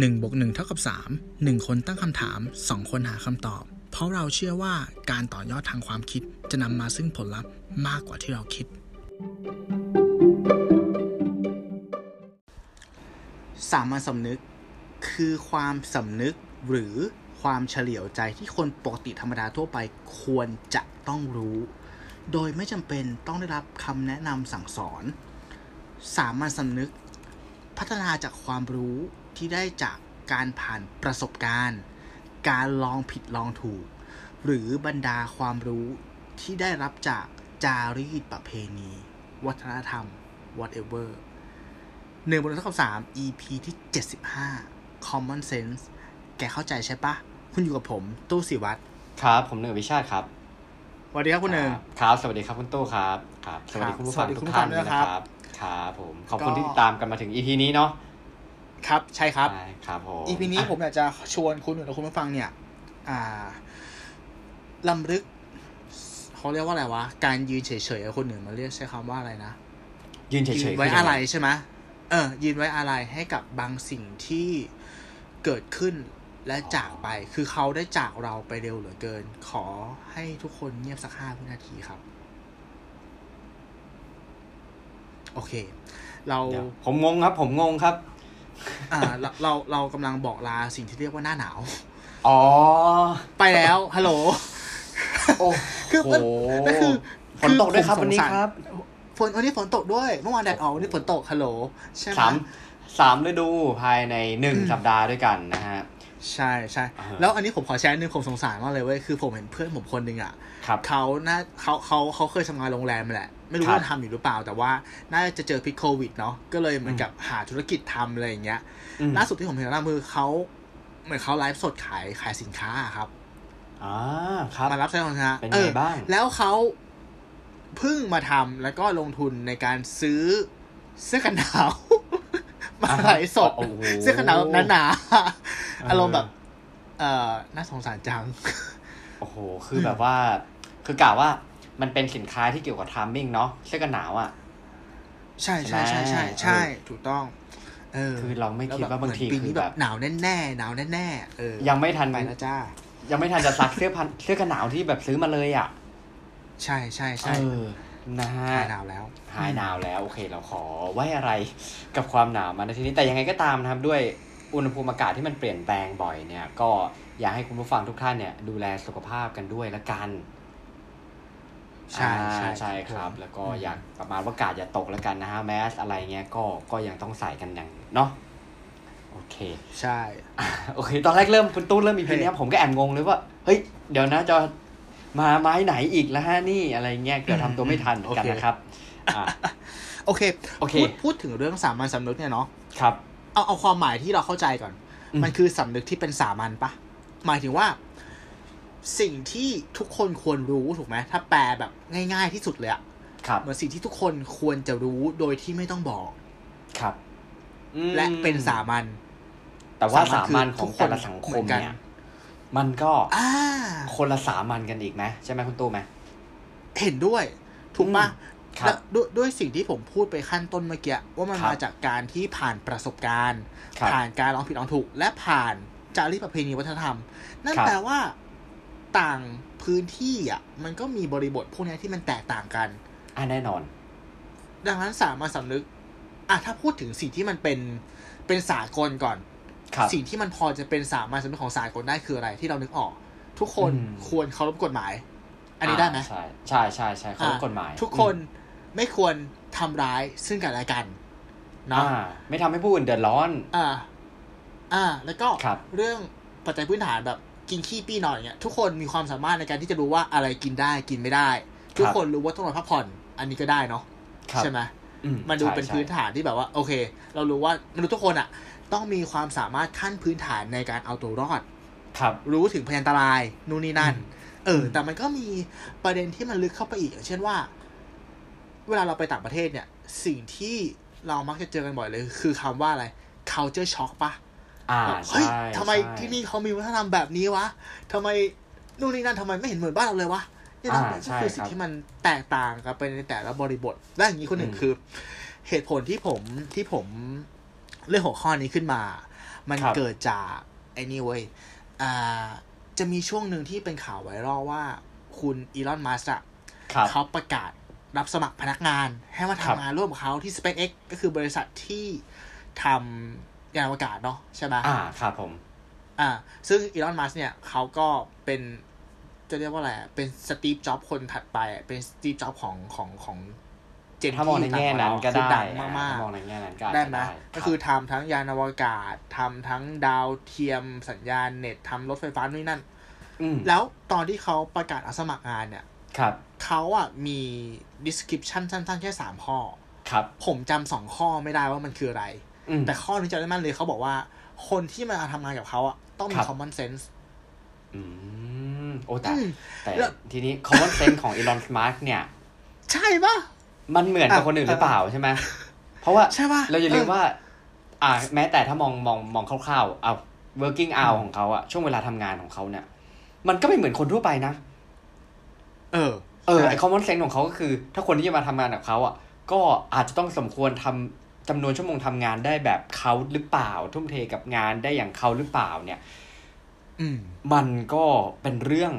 1บวก1เท่ากับ 3 1 คนตั้งคำถาม 2 คนหาคำตอบ เพราะเราเชื่อว่าการต่อยอดทางความคิดจะนำมาซึ่งผลลัพธ์มากกว่าที่เราคิด สามัญสำนึก คือความสำนึกหรือความเฉลียวใจที่คนปกติธรรมดาทั่วไปควรจะต้องรู้ โดยไม่จำเป็นต้องได้รับคำแนะนำสั่งสอน สามัญสำนึก พัฒนาจากความรู้ ที่ได้จากการผ่านประสบการณ์ การลองผิดลองถูก หรือบรรดาความรู้ที่ได้รับจากจารีตประเพณี วัฒนธรรม whatever หนึ่งบนเท่ากับสาม EP ที่เจ็ดสิบห้า common sense แกเข้าใจใช่ปะ คุณอยู่กับผม ตู้สิวัตรครับ ผมหนึ่งวิชาติครับสวัสดีครับคุณหนึ่งครับ สวัสดีครับคุณตู้ครับ ครับ สวัสดีคุณผู้ฟังสวัสดีทุคุณกผู้ฟัท่างนด้ด้ววยยนะนะครับครับ ครับผม ขอบคุณก็ที่ติดตามกันมาถึง EP นี้เนาะ ครับ ใช่ครับใช่ครับผม EP นี้ผมอยากจะชวนคุณหนึ่งและคุณผู้ฟังเนี่ย อ่าลำลึกเขาเรียกว่าอะไรวะ การยืนเฉยๆกับคนหนึ่งมันเรียกใช้คำว่าอะไรนะ ยืนเฉยืยนๆไว้คืยัอะงไรงใช่ไหมเออ ยืนไว้อะไรให้กับบางสิ่งที่เกิดขึ้นและจากไป คือเขาได้จากเราไปเร็วเหลือเกิน ขอให้ทุกคนเงียบสักห้าวินาทีครับ โอเค เราเดี๋ยวผมงงครับ ผมงงครับ อ่าเราเราเรากำลังบอกลาสิ่งที่เรียกว่าหน้าหนาว อ๋อ ไปแล้วฮัลโหลโอ้คือโหมันนั่นคือฝนตกด้วยครับคือผมวันนี้สงสารครับฝนวันนี้ฝนตกด้วย เมื่อวานแดดออกวันนี้ฝนตกฮัลโหลใช่ไหมสามสามฤดูภายในหนึ่งอืมสัปดาห์ด้วยกันนะฮะ ใช่ใช่อ่าแล้วอันนี้ผมขอแชร์นึงผมสงสารมากเลยเว้ยคือผมเห็นเพื่อนผมคนหนึ่งอะครับเขาน่าเขาเขาเขาเคยทำงานโรงแรมแหละ ไม่รู้ครับว่าทำอยู่หรือเปล่า แต่ว่าน่าจะเจอพิษโควิดเนาะก็เลยเหมือนกับหาธุรกิจทำอะไรอย่างเงี้ยอืมล่าสุดที่ผมเห็นล่ามือเขาเหมือนเขาไลฟ์สดขายขายสินค้าอะครับอ่าครับมารับใช้สินค้าเป็นไงออบ้างแล้วเขาเพิ่งมาทำแล้วก็ลงทุนในการซื้อเสื้อกันหนาว มาไลฟ์สดโอ้โหเสื้อกันหนาวแบบหนาอๆออารมณ์แบบ เอ่อน่าสงสารจัง โอ้โห คือแบบว่า คือกล่าวว่ามันเป็นสินค้าที่เกี่ยวกับทามมิ่งเนาะเสื้อกันหนาวอะ ใช่ใช่ใช่ใช่ใช่ถูกต้องเออคือเราไม่คิดว่าบางทีปีนี้คือแบแบบบหนาวแน่ๆหนาวแน่ๆเออยังไม่ทันไปแล้วจ้ายังไม่ทันจะซักเสื้อพันเสื้อกันหนาวที่แบบซื้อมาเลยอะ ใช่ใช่ใช่เออ นะฮะหายหนาวแล้วหายหนาวแล้วโอเค เราขอไว้อะไรกับความหนาวมาในทีนี้แต่ยังไงก็ตามนะครับด้วยอุณหภูมิอากาศที่มันเปลี่ยนแปลงบ่อยเนี่ย ก็อยากให้คุณผู้ฟังทุกท่านเนี่ยดูแลสุขภาพกันด้วยละกันใช่ใช่อ่าใช่ครับ แล้วก็อยากประมาณว่ากาดอย่าตกแล้วกันนะฮะแมสอะไรเงี้ยก็ก็ยังต้องใส่กันอย่างเนาะโอเค ใช่ โอเค ตอนแรกเริ่มคุณตู้เริ่มมีเพลงนี้เฮ้ยผมก็แอบงงเลยว่า เฮ้ย เดี๋ยวนะจะ มาไม้ไหนอีกแล้วฮะนี่อะไรเงี้ยเกือบทำตัวไม่ทันเหมือนกันนะครับอ่าโอเคโอเคพูดพูดถึงเรื่องสามัญสำนึกเนี่ยเนาะครับ เอาเอาความหมายที่เราเข้าใจก่อนอืมมันคือสำนึกที่เป็นสามัญปะหมายถึงว่า สิ่งที่ทุกคนควรรู้ถูกไหมถ้าแปลแบบง่าย ๆที่สุดเลยอะครับเหมือนสิ่งที่ทุกคนควรจะรู้โดยที่ไม่ต้องบอกครับอืมและเป็นสามัญแต่ว่าสาสามัมัญญคือของทุกคนแต่ละสังคเหมืมอนกันเนี่ย มันก็อ่าคนละสามัญกันอีกไหมใช่ไหมคุณตู้ไหมเห็นด้วย ถูกปะอืมครับและด้วยด้วยสิ่งที่ผมพูดไปขั้นต้นเมื่อกี้ว่ามันครับมาจากการที่ผ่านประสบการณ์ครับผ่านการลองผิดลองถูก และผ่านจารีตประเพณีวัฒนธรรม นั่นครับแปลว่าต่างพื้นที่อะ มันก็มีบริบทพวกเนี้ยที่มันแตกต่างกันอ่าแน่นอน ดังนั้นสามัญสำนึกอะถ้าพูดถึงสิ่งที่มันเป็นเป็นสากลก่อนครับ สิ่งที่มันพอจะเป็นสามัญสำนึกของสากลได้คืออะไรที่เรานึกออก ทุกคนอืมควรเคารพกฎหมาย อันนี้ได้ไหมาใช่ใช่ใช่ใช่เขารพกฎหมาย ทุกคนไม่ควรทำร้ายซึ่งกันและกันอืมเนาะอ่าไม่ทำให้ผู้อื่นเดือดร้อน อ่า อ่า แล้วก็ครับเรื่องปัจจัยพื้นฐานแบบกินขี้ปี้นอนอย่างเงี้ยทุกคนมีความสามารถในการที่จะรู้ว่าอะไรกินได้กินไม่ได้ ทุกคนรู้ว่าต้องนอนพักผ่อน อันนี้ก็ได้เนาะครับใช่ไหมอืมันดูใช่เป็นใช่พื้นฐานที่แบบว่า โอเค เรารู้ว่ามนุษย์ทุกคนอะ ต้องมีความสามารถขั้นพื้นฐานในการเอาตัวรอด ครับ รู้ถึงพยันตรายนู่นนี่นั่นอืมเออ แต่มันก็มีประเด็นที่มันลึกเข้าไปอีกอย่างเช่นว่า เวลาเราไปต่างประเทศเนี่ย สิ่งที่เรามักจะเจอกันบ่อยเลย คือคำว่าอะไร culture shock ปะอ่าแบบเฮ้ยใช่ทำไมใช่ที่นี่เขามีวัฒนธรรมแบบนี้วะทำไมนู่นนี่นั่นทำไมไม่เห็นเหมือนบ้านเราเลยวะนี่นั่นอ่าก็ใช่คือสิ่คงรับที่มันแตกต่างกันไปในแต่ละบริบทและอย่างนี้คนหนึ่งอืมคือ เหตุผลที่ผมที่ผม เรื่องหัวข้อนี้ขึ้นมา มันครับเกิดจากไอ้นี่เว้ยอ่าจะมีช่วงหนึ่งที่เป็นข่าวไวรัลว่าคุณอีลอนมัสก์อะครับเขาประกาศรับสมัครพนักงาน ให้มาครับทำงานร่วมกับเขาที่ SpaceX ก็คือบริษัทที่ทำยานอวกาศเนาะใช่ไหมอ่าครับผม อ่า ซึ่งอีลอนมัสเนี่ยเขาก็เป็นจะเรียกว่าอะไรอะเป็นสตีฟจ็อบคนถัดไปอะเป็นสตีฟจ็อบของของของ เจนถ้ามองในแง่นั้นก็คือได้ดังมากถ้ามองในแง่นั้นก็อาจๆได้จะไหมได้ก็คือทำทั้งยานอวกาศทำทั้งดาวเทียมสัญญาณเน็ตทำรถไฟฟ้านู่นนนั่นอืมแล้วตอนที่เขาประกาศรับสมัครงานเนี่ยครับเขาอะมี description สั้นๆ แค่สามข้อ ครับ ผมจำสองข้อไม่ได้ว่ามันคืออะไรอืมแต่ข้อนึงจำได้แม่นเลยเขาบอกว่า คนที่มาทำงานกับเขาอะต้องมีครับ common sense อืม โอ้แต่อืมแต่แล้วทีนี้ common sense ของ Elon Musk เนี่ย ใช่ปะ มันเหมือนกับอะคนอื่นหรือเปล่าใช่ไหมเพราะว่าใช่ปะเราอย่าลืมเออว่า อ่า แม้แต่ถ้ามองมองมองคร่าวๆเอา working hour ของเขาอะช่วงเวลาทำงานของเขาเนี่ย มันก็ไม่เหมือนคนทั่วไปนะ เออ เออใช่ไอ common sense ของเขาก็คือ ถ้าคนที่จะมาทำงานกับเขาอะก็อาจจะต้องสมควรทำจำนวนชั่วโมงทำงานได้แบบเขาหรือเปล่า ทุ่มเทกับงานได้อย่างเขาหรือเปล่าเนี่ย อืม มันก็เป็นเรื่อง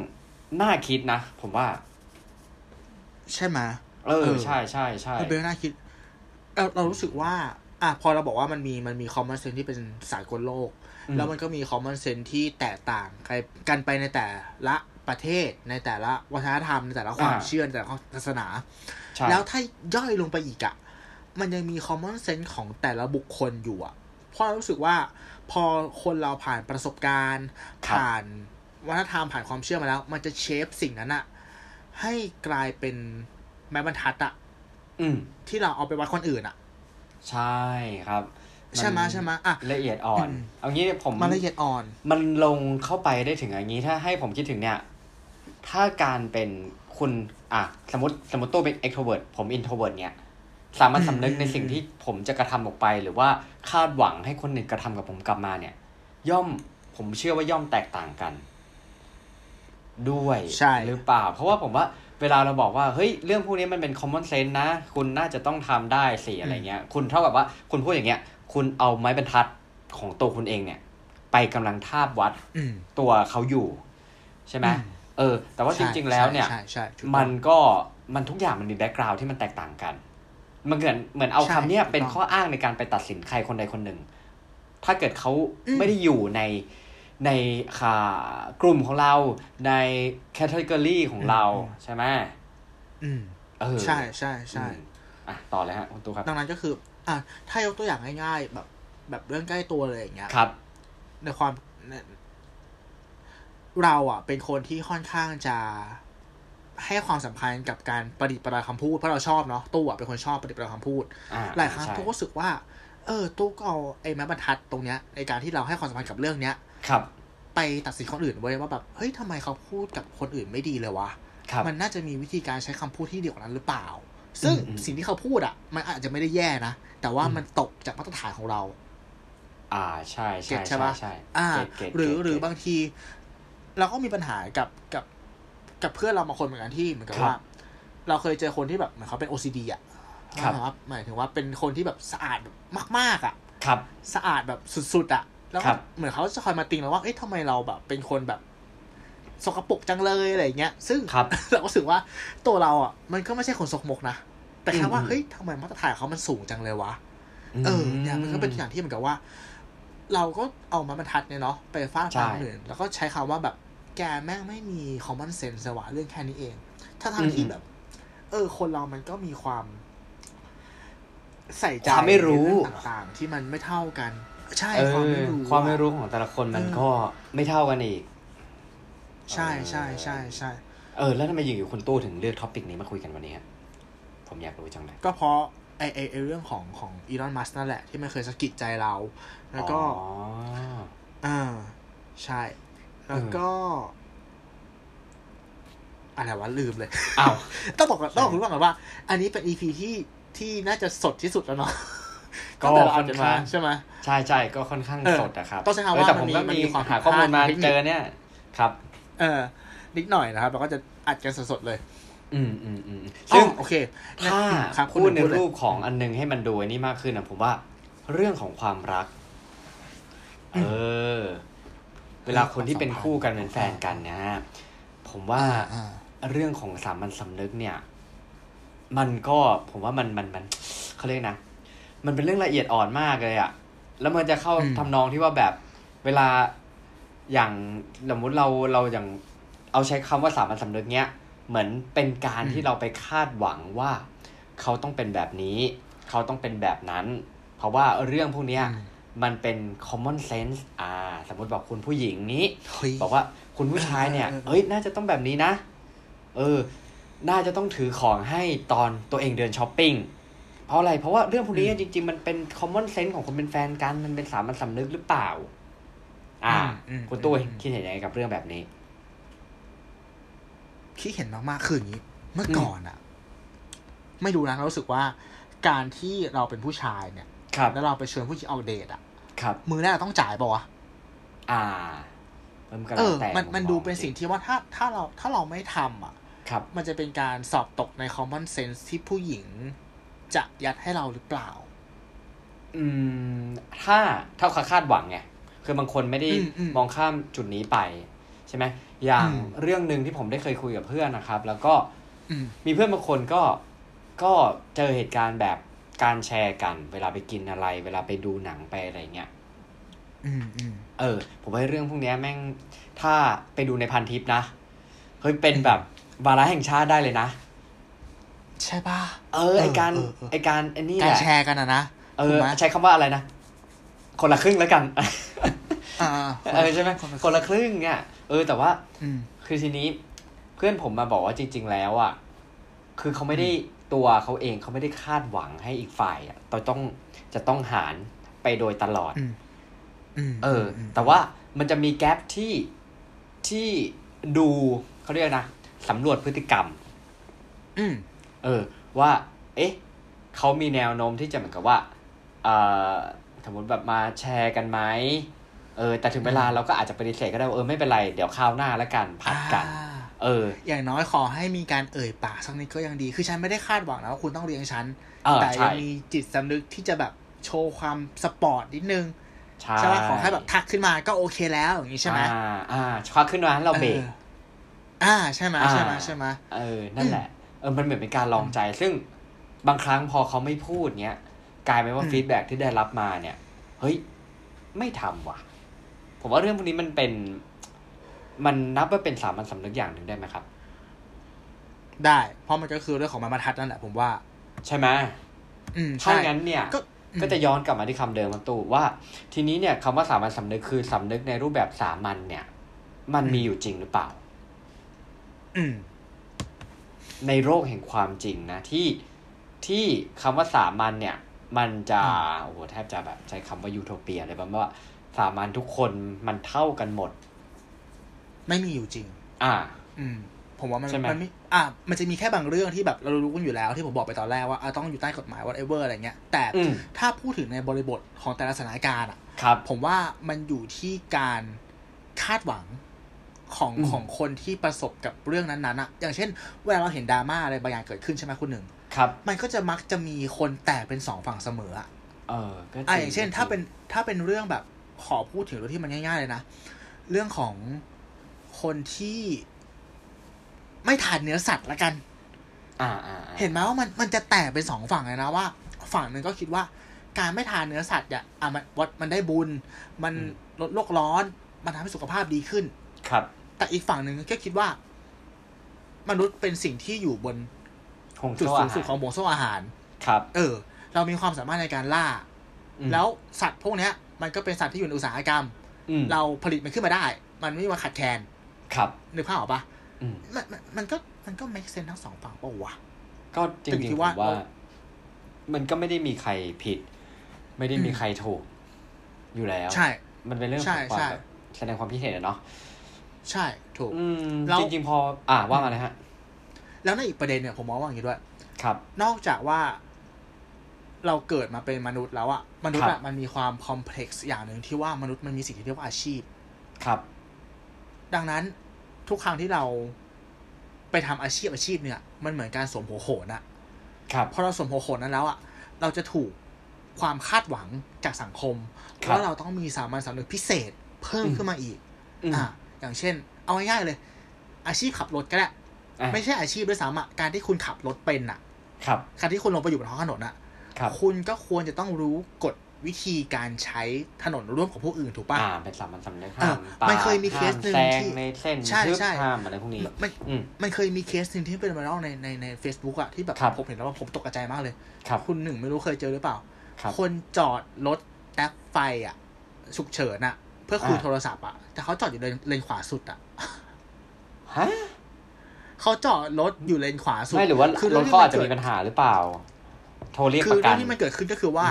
น่าคิดนะ ผมว่า ใช่ไหม เออเออใช่ใช่ใช่มันเป็นเรื่องน่าคิดเราเรารู้สึกว่า อะพอเราบอกว่ามันมีมันมี common sense ที่เป็นสากลโลกอืมแล้วมันก็มี common sense ที่แตกต่างกันไปในแต่ละประเทศในแต่ละวัฒนธรรมในแต่ละความอ่าเชื่อในแต่ละศาสนาใช่แล้วถ้าย่อยลงไปอีกอะ่ะ มันยังมี common sense ของแต่ละบุคคลอยู่อะ่ะเพราะเรารู้สึกว่า พอคนเราผ่านประสบการณ์ครับผ่านวัฒนธรรมผ่านความเชื่อมาแล้ว มันจะเชฟสิ่งนั้นอะให้กลายเป็น ไม้บรรทัดอะอืมที่เราเอาไปวัดคนอื่นอะใช่ครับใช่ไหมนใช่ไหมอะละเอียดอ่อนอืมเอางี้ผมมันละเอียดอ่อน มันลงเข้าไปได้ถึงอย่างนี้ถ้าให้ผมคิดถึงเนี่ย ถ้าการเป็นคุณอะสมมติสมมติตัวเป็น extrovert ผม introvert เนี่ย สามารถสำนึกอืมในสิ่งที่ผมจะกระทำออกไป หรือว่าคาดหวังให้คนหนึ่งกระทำกับผมกลับมาเนี่ย ย่อมผมเชื่อว่าย่อมแตกต่างกัน ด้วยใช่หรือเปล่า เพราะว่าผมว่า เวลาเราบอกว่าเฮ้ยเรื่องพวกนี้มันเป็น common sense นะ คุณน่าจะต้องทำได้สิอะไรเงี้ย คุณเท่ากับว่าคุณพูดอย่างเงี้ย คุณเอาไม้บรรทัดของตัวคุณเองเนี่ย ไปกำลังทาบวัดอืมตัวเขาอยู่ ใช่ไหมอืมเออ แต่ว่าจริง ๆ แล้วเนี่ยใช่ใช่ใช่ถูกต้องมันก็มันทุกอย่างมันมี background ที่มันแตกต่างกัน มันเหมือนเหมือนเอาใช่คำเนี้ยถูกต้องเป็นข้ออ้างในการไปตัดสินใครคนใดคนหนึ่ง ถ้าเกิดเขาอืมไม่ได้อยู่ใน ในค่ากลุ่มของเราในแคตตากรีของเราใช่ไหมอืมเออใช่ใช่ใช่อืมอะต่อเลยฮะคุณตูครับดังนั้นก็คือ อะถ้ายกตัวอย่างง่าย ๆ แบบ แบบเรื่องใกล้ตัวเลยอย่างเงี้ยครับ ในความในเราอะ เป็นคนที่ค่อนข้างจะให้ความสำคัญกับการประดิษฐ์ประดอยคำพูดเพราะเราชอบเนาะตู้อะเป็นคนชอบประดิษฐ์ประดอยคำพูดอ่าหลายครั้งใช่ตู้ก็รู้สึกว่า เออตู้ก็เอาไอ้ไม้บรรทัดตรงเนี้ยในการที่เราให้ความสำคัญกับเรื่องเนี้ย ครับ ไปตัดสินคนอื่นไว้ยว่าแบบเฮ้ยทำไมเขาพูดกับคนอื่นไม่ดีเลยวะครับมันน่าจะมีวิธีการใช้คำพูดที่ดีกว่านั้นหรือเปล่า ซึ่งอืมสิ่งที่เขาพูดอะ มันอาจจะไม่ได้แย่นะแต่ว่าอืมมันตกจากมาตรฐานของเรา อ่าใช่เก็ใช่ตใช่ใช่ปะใช่อ่าเก็ตเก็ตหรือเก็ตหรือเก็ตบางที เราก็มีปัญหากับกับกับเพื่อนเราบางคนเหมือนกันที่เหมือนกับครับว่า เราเคยเจอคนที่แบบเหมือนเขาเป็น OCD อะครับนะครับหมายถึงว่าเป็นคนที่แบบสะอาดแบบมาก ๆ อะ ครับ สะอาดแบบสุด ๆ อะ แล้วคก็รับเหมือนเขาจะคอยมาติงเราว่าเอ้ยทำไมเราแบบ เป็นคนแบบสกปรกจังเลยอะไรอย่างเงี้ย ซึ่งครับเราก็รู้สึกว่าตัวเราอะมันก็ไม่ใช่คนสกมกนะแต่แค่ว่าอืมเฮ้ยทำไมมาตรฐานเขามันสูงจังเลยวะเออเนี่ยมันก็เป็นอย่างที่เหมือนกับว่า เราก็เอามาบรรทัดเนี่ยเนาะไปฟาดใช่ฟันคนอื่นแล้วก็ใช้คำว่าแบบแกแม่งไม่มี common sense เลยว่ะเรื่องแค่นี้เอง ถ้าทางที่แบบ เออ คนเรามันก็มีความ ใส่ใจความไม่รู้ในเองต่างๆ ที่มันไม่เท่ากัน ใช่เอความไม่อรู้ความไม่อะรู้ของแต่ละคนมันเออก็ไม่เท่ากันอีก ใช่ใช่ใช่ใช่เออแล้วทำไมอยู่ๆคุณตู้ถึงเลือกท็อปิกนี้มาคุยกันวันนี้ฮะผมอยากรู้จังเลยก็เพราะไอไอไอเรื่องของของอีลอนมัสนั่นแหละ ที่มันเคยสะกิดใจเรา แล้วก็อ๋ออ่าใช่ แล้วก็ อะไรวะลืมเลยอ้าวต้องบอกก่อนต้องบอกคุณผู้ฟังก่อนว่า อันนี้เป็นอีพีที่ที่น่าจะสดที่สุดแล้วเนาะ ก็ตั้งแต่เราค่อัอดนกันข้ามางใช่ไหมใช่ใช่ก็ค่อนข้างเออสดอะครับต้องใช้คำเออว่าแต่ผมมันมีก็มันมีมีความหาข้อมูลมาผิดพลาดเจอเนี่ยครับ เออนิดหน่อยนะครับเราก็จะอัดกันสดๆเลย อืมอืมอืมซึ่ซึ่งงโอเค ถ้าครับพูดในคุณหนึ่งพูดเลยรูปของอันนึงให้มันดูไอ้นี่มากขึ้นอะผมว่า เรื่องของความรัก เออ เวลาคนที่เป็นคู่กันเป็นแฟนกันเนะฮะผมว่าอ่าเรื่องของสามัญสำนึกเนี่ย มันก็ผมว่ามันมันมันเขาเรียกนะ มันเป็นเรื่องละเอียดอ่อนมากเลยอะแล้วมันจะเข้าอืมทำนองที่ว่าแบบเวลาอย่างสมมติเราเราอย่างเอาใช้คำว่าสามัญสำนึกเนี้ย เหมือนเป็นการที่เราไปคาดหวังว่า เขาต้องเป็นแบบนี้ เขาต้องเป็นแบบนั้น เพราะว่าเรื่องพวกเนี้ยอืมมันเป็น common sense อ่า สมมติบอกคุณผู้หญิงนี้เฮ้ยบอกว่าคุณผู้ชายเนี่ยเออเออเออเอ้ย น่าจะต้องแบบนี้นะ เออ น่าจะต้องถือของให้ตอนตัวเองเดินช้อปปิ้ง เพราะอะไร เพราะว่าเรื่องพวกนี้จริง ๆ มันเป็น common sense ของคนเป็นแฟนกัน มันเป็นสามัญสำนึกหรือเปล่า อ่าอืมคุณตุ้ยอืมคิดเห็นยังไงกับเรื่องแบบนี้คิดเห็นมากๆคืออย่างนี้ เมื่อก่อนอะไม่รู้นะเรารู้สึกว่า การที่เราเป็นผู้ชายเนี่ยครับแล้วเราไปชวนผู้หญิงออกเดทอะครับมือแรกเราต้องจ่ายป่าวะอ่ามันก็เอแล้วอแต่มันมันมุดูองเป็นสิ่งที่ว่าถ้าถ้าเราถ้าเราไม่ทำอะครับมันจะเป็นการสอบตกใน common sense ที่ผู้หญิง จะยัดให้เราหรือเปล่า อืม ถ้าถ้าเขาคาดหวังไงคือบางคนไม่ได้อืมอืมมองข้ามจุดนี้ไป ใช่ไหมอย่างอืมเรื่องหนึ่งที่ผมได้เคยคุยกับเพื่อนนะครับ แล้วก็อืมมีเพื่อนบางคนก็ก็เจอเหตุการณ์แบบการแชร์กัน เวลาไปกินอะไร เวลาไปดูหนังไปอะไรเงี้ยอืมอืมเออ ผมว่าเรื่องพวกเนี้ยแม่งถ้าไปดูในพันทิปนะเฮ้ยเป็นแบบวาระแห่งชาติได้เลยนะ ใช่ป่ะ เออ ไอการเออเออไอการไอนี่การแหละแชร์กันอะนะ เอถูอกไหมใช้คำว่าอะไรนะ คนละครึ่งแล้วกันอ่าเออใช่ไหมคนละคนละครึ่งเนี่ยเออแต่ว่าอืมคือทีนี้ เพื่อนผมมาบอกว่าจริง ๆ แล้วอะคือเขาไม่ได้ตัวเขาเองเขาไม่ได้คาดหวังให้อีกฝ่ายอะต้องจะต้องหารไปโดยตลอดอืมอืมเอออ แต่ว่ามันจะมีแกลบที่ที่ดูเขาเรียกนะสำรวจพฤติกรรม อืม เออ ว่า เอ๊ะเขามีแนวโน้มที่จะเหมือนกับว่าเอ่อสมมติแบบมาแชร์กันไหมเออ แต่ถึงเวลาเราก็อาจจะปฏิเสธก็ได้ว่าเออไม่เป็นไร เดี๋ยวคราวหน้าแล้วกันผัดกันอ่าเออ อย่างน้อยขอให้มีการเอ่ยปากสักนิดก็ยังดี คือฉันไม่ได้คาดหวังนะว่าคุณต้องเลี้ยงฉันเออแต่ใช่ยังมีจิตสำนึกที่จะแบบโชว์ความสปอร์ตนิดนึงใช่ใช่ไหมขอให้แบบทักขึ้นมาก็โอเคแล้วอย่างนี้ใช่ไหมอ่า อ่าควักขึ้นมาให้เราเบรกอออ่า ใช่ไหมอ่าใช่ไหมใช่ไหมเออ นั่นแหละ เออมันเหมือนเป็นการลองใจ ซึ่งบางครั้งพอเขาไม่พูดเนี้ยกลายเป็นว่าอืมฟีดแบ็ที่ได้รับมาเนี่ยเฮ้ยไม่ทำว่ะ ผมว่าเรื่องพวกนี้มันเป็น มันนับว่าเป็นสามัญสำนึกอย่างหนึ่งได้ไหมครับ ได้ เพราะมันก็คือเรื่องของมามาทัดนั่นแหละผมว่า ใช่ไหมอืมถ้าใช่งั้นเนี่ยก็อืมก็จะย้อนกลับมาที่คำเดิมครับตู่ว่า ทีนี้เนี่ยคำว่าสามัญสำนึกคือสำนึกในรูปแบบสามัญเนี่ย มันมีอยู่จริงหรือเปล่า อืม ในโลกแห่งความจริงนะที่ที่คำว่าสามัญเนี่ยมันจะอืโอ้โหแทบจะแบบใช้คำว่ายูโทเปียเลยประมาณว่าสามัญทุกคนมันเท่ากันหมด ไม่มีอยู่จริง อ่า อืม ผมว่ามันใช่ไหมมันไม่อะมันจะมีแค่บางเรื่องที่แบบเรารู้กันอยู่แล้วที่ผมบอกไปตอนแรกว่าอะต้องอยู่ใต้กฎหมาย whatever อะไรเงี้ย แต่อืมถ้าพูดถึงในบริบทของแต่ละสถานการณ์อะครับผมว่ามันอยู่ที่การคาดหวัง ของอืมของคนที่ประสบกับเรื่องนั้นๆอะอย่างเช่น เวลาเราเห็นดราม่าอะไรบางอย่างเกิดขึ้นใช่ไหมคุณหนึ่งครับ มันก็จะมักจะมีคนแตกเป็นสองฝั่งเสมออะเออก็จริอะอย่างเช่น ถ้าเป็นถ้าเป็นเรื่องแบบขอพูดถึงเรื่องที่มันง่ายๆเลยนะ เรื่องของคนที่ไม่ทานเนื้อสัตว์ละกัน อ่าอ่าอ่าเห็นไหมว่ามันมันจะแตกเป็นสองฝั่งเลยนะว่า ฝั่งหนึ่งก็คิดว่า การไม่ทานเนื้อสัตว์เนี่ยอะมันวัดมันได้บุญ มันลดโลกร้อน มันทำให้สุขภาพดีขึ้น ครับ แต่อีกฝั่งหนึ่งก็คิดว่า มนุษย์เป็นสิ่งที่อยู่บนคงจุดโซ่สูอางสุดหารของโมโซอาหาร ครับ เออ เรามีความสามารถในการล่าอืมแล้วสัตว์พวกเนี้ย มันก็เป็นสัตว์ที่อยู่ในอุตสาหกรรมอืมเราผลิตมันขึ้นมาได้ มันไม่มีวันขาดแคลนครับนึกภาพออกปะอืมมันมันมันก็มันก็ make sense ทั้งสองฝั่งปะวะก็จแต่ริงคิดๆผว่ามว่า มันก็ไม่ได้มีใครผิด ไม่ได้มีอืมใครถูกอยู่แล้ว ใช่ มันเป็นเรื่องใช่ของความใช่แบบแสดงความคิดเห็นอะเนาะ ใช่ถูกอืมแล้วจริงๆพอ อ่าว่ามาเลยฮะ แล้วในอีกประเด็นเนี่ยผมมองว่าอย่างนี้ด้วย ครับ นอกจากว่าเราเกิดมาเป็นมนุษย์แล้วอะมนุษย์ครัอะบมันมีความคอมเพล็กซ์อย่างหนึ่งที่ว่ามนุษย์มันมีสิ่งที่เรียกว่าอาชีพ ครับ ดังนั้นทุกครั้งที่เราไปทำอาชีพอาชีพเนี่ย มันเหมือนการสวมหัวโขนอะครับพอเราสวมหัวโขนนั้นแล้วอะเราจะถูกความคาดหวังจากสังคมครับว่าเราต้องมีสามัญสำนึกพิเศษเพิ่มอืมขึ้นมาอีกอืมอ่า อย่างเช่น เอาง่ายๆเลย อาชีพขับรถก็ได้อะไม่ใช่อาชีพด้วยซ้ำอะการที่คุณขับรถเป็นอะ ครับการที่คุณลงไปอยู่บนท้องถนนอะครับคุณก็ควรจะต้องรู้กฎวิธีการใช้ถนนร่วมของผู้อื่นถูกป่ะอ่าเป็นสามัญสำนึกอะห้ามปาดมันเคยมีเคสหนึ่งห้ามแซงที่ในเส้นใช่ทึบใช่ห้ามอะไรพวกนี้มันอืมมันเคยมีเคสหนึ่งที่เป็น viral ในในในเฟซบุ๊กอะที่แบบครับผมเห็นแล้วว่าผมตกใจมากเลยครับคุณหนึ่งไม่รู้เคยเจอหรือเปล่าครับคนจอดรถแท็กไฟอะฉุกเฉินอะเพื่อคุยอ่าโทรศัพท์อะแต่เขาจอดอยู่เลนเลนขวาสุดอะฮะเขาจอดรถอยู่เลนขวาสุดไม่หรือว่าคือรเรื่ถงที่เขาอาจจะนมีปัญหาหรือเปล่า โทรเรียกคืปอระกัเรื่อนงที่มันเกิดขึ้นก็คือว่า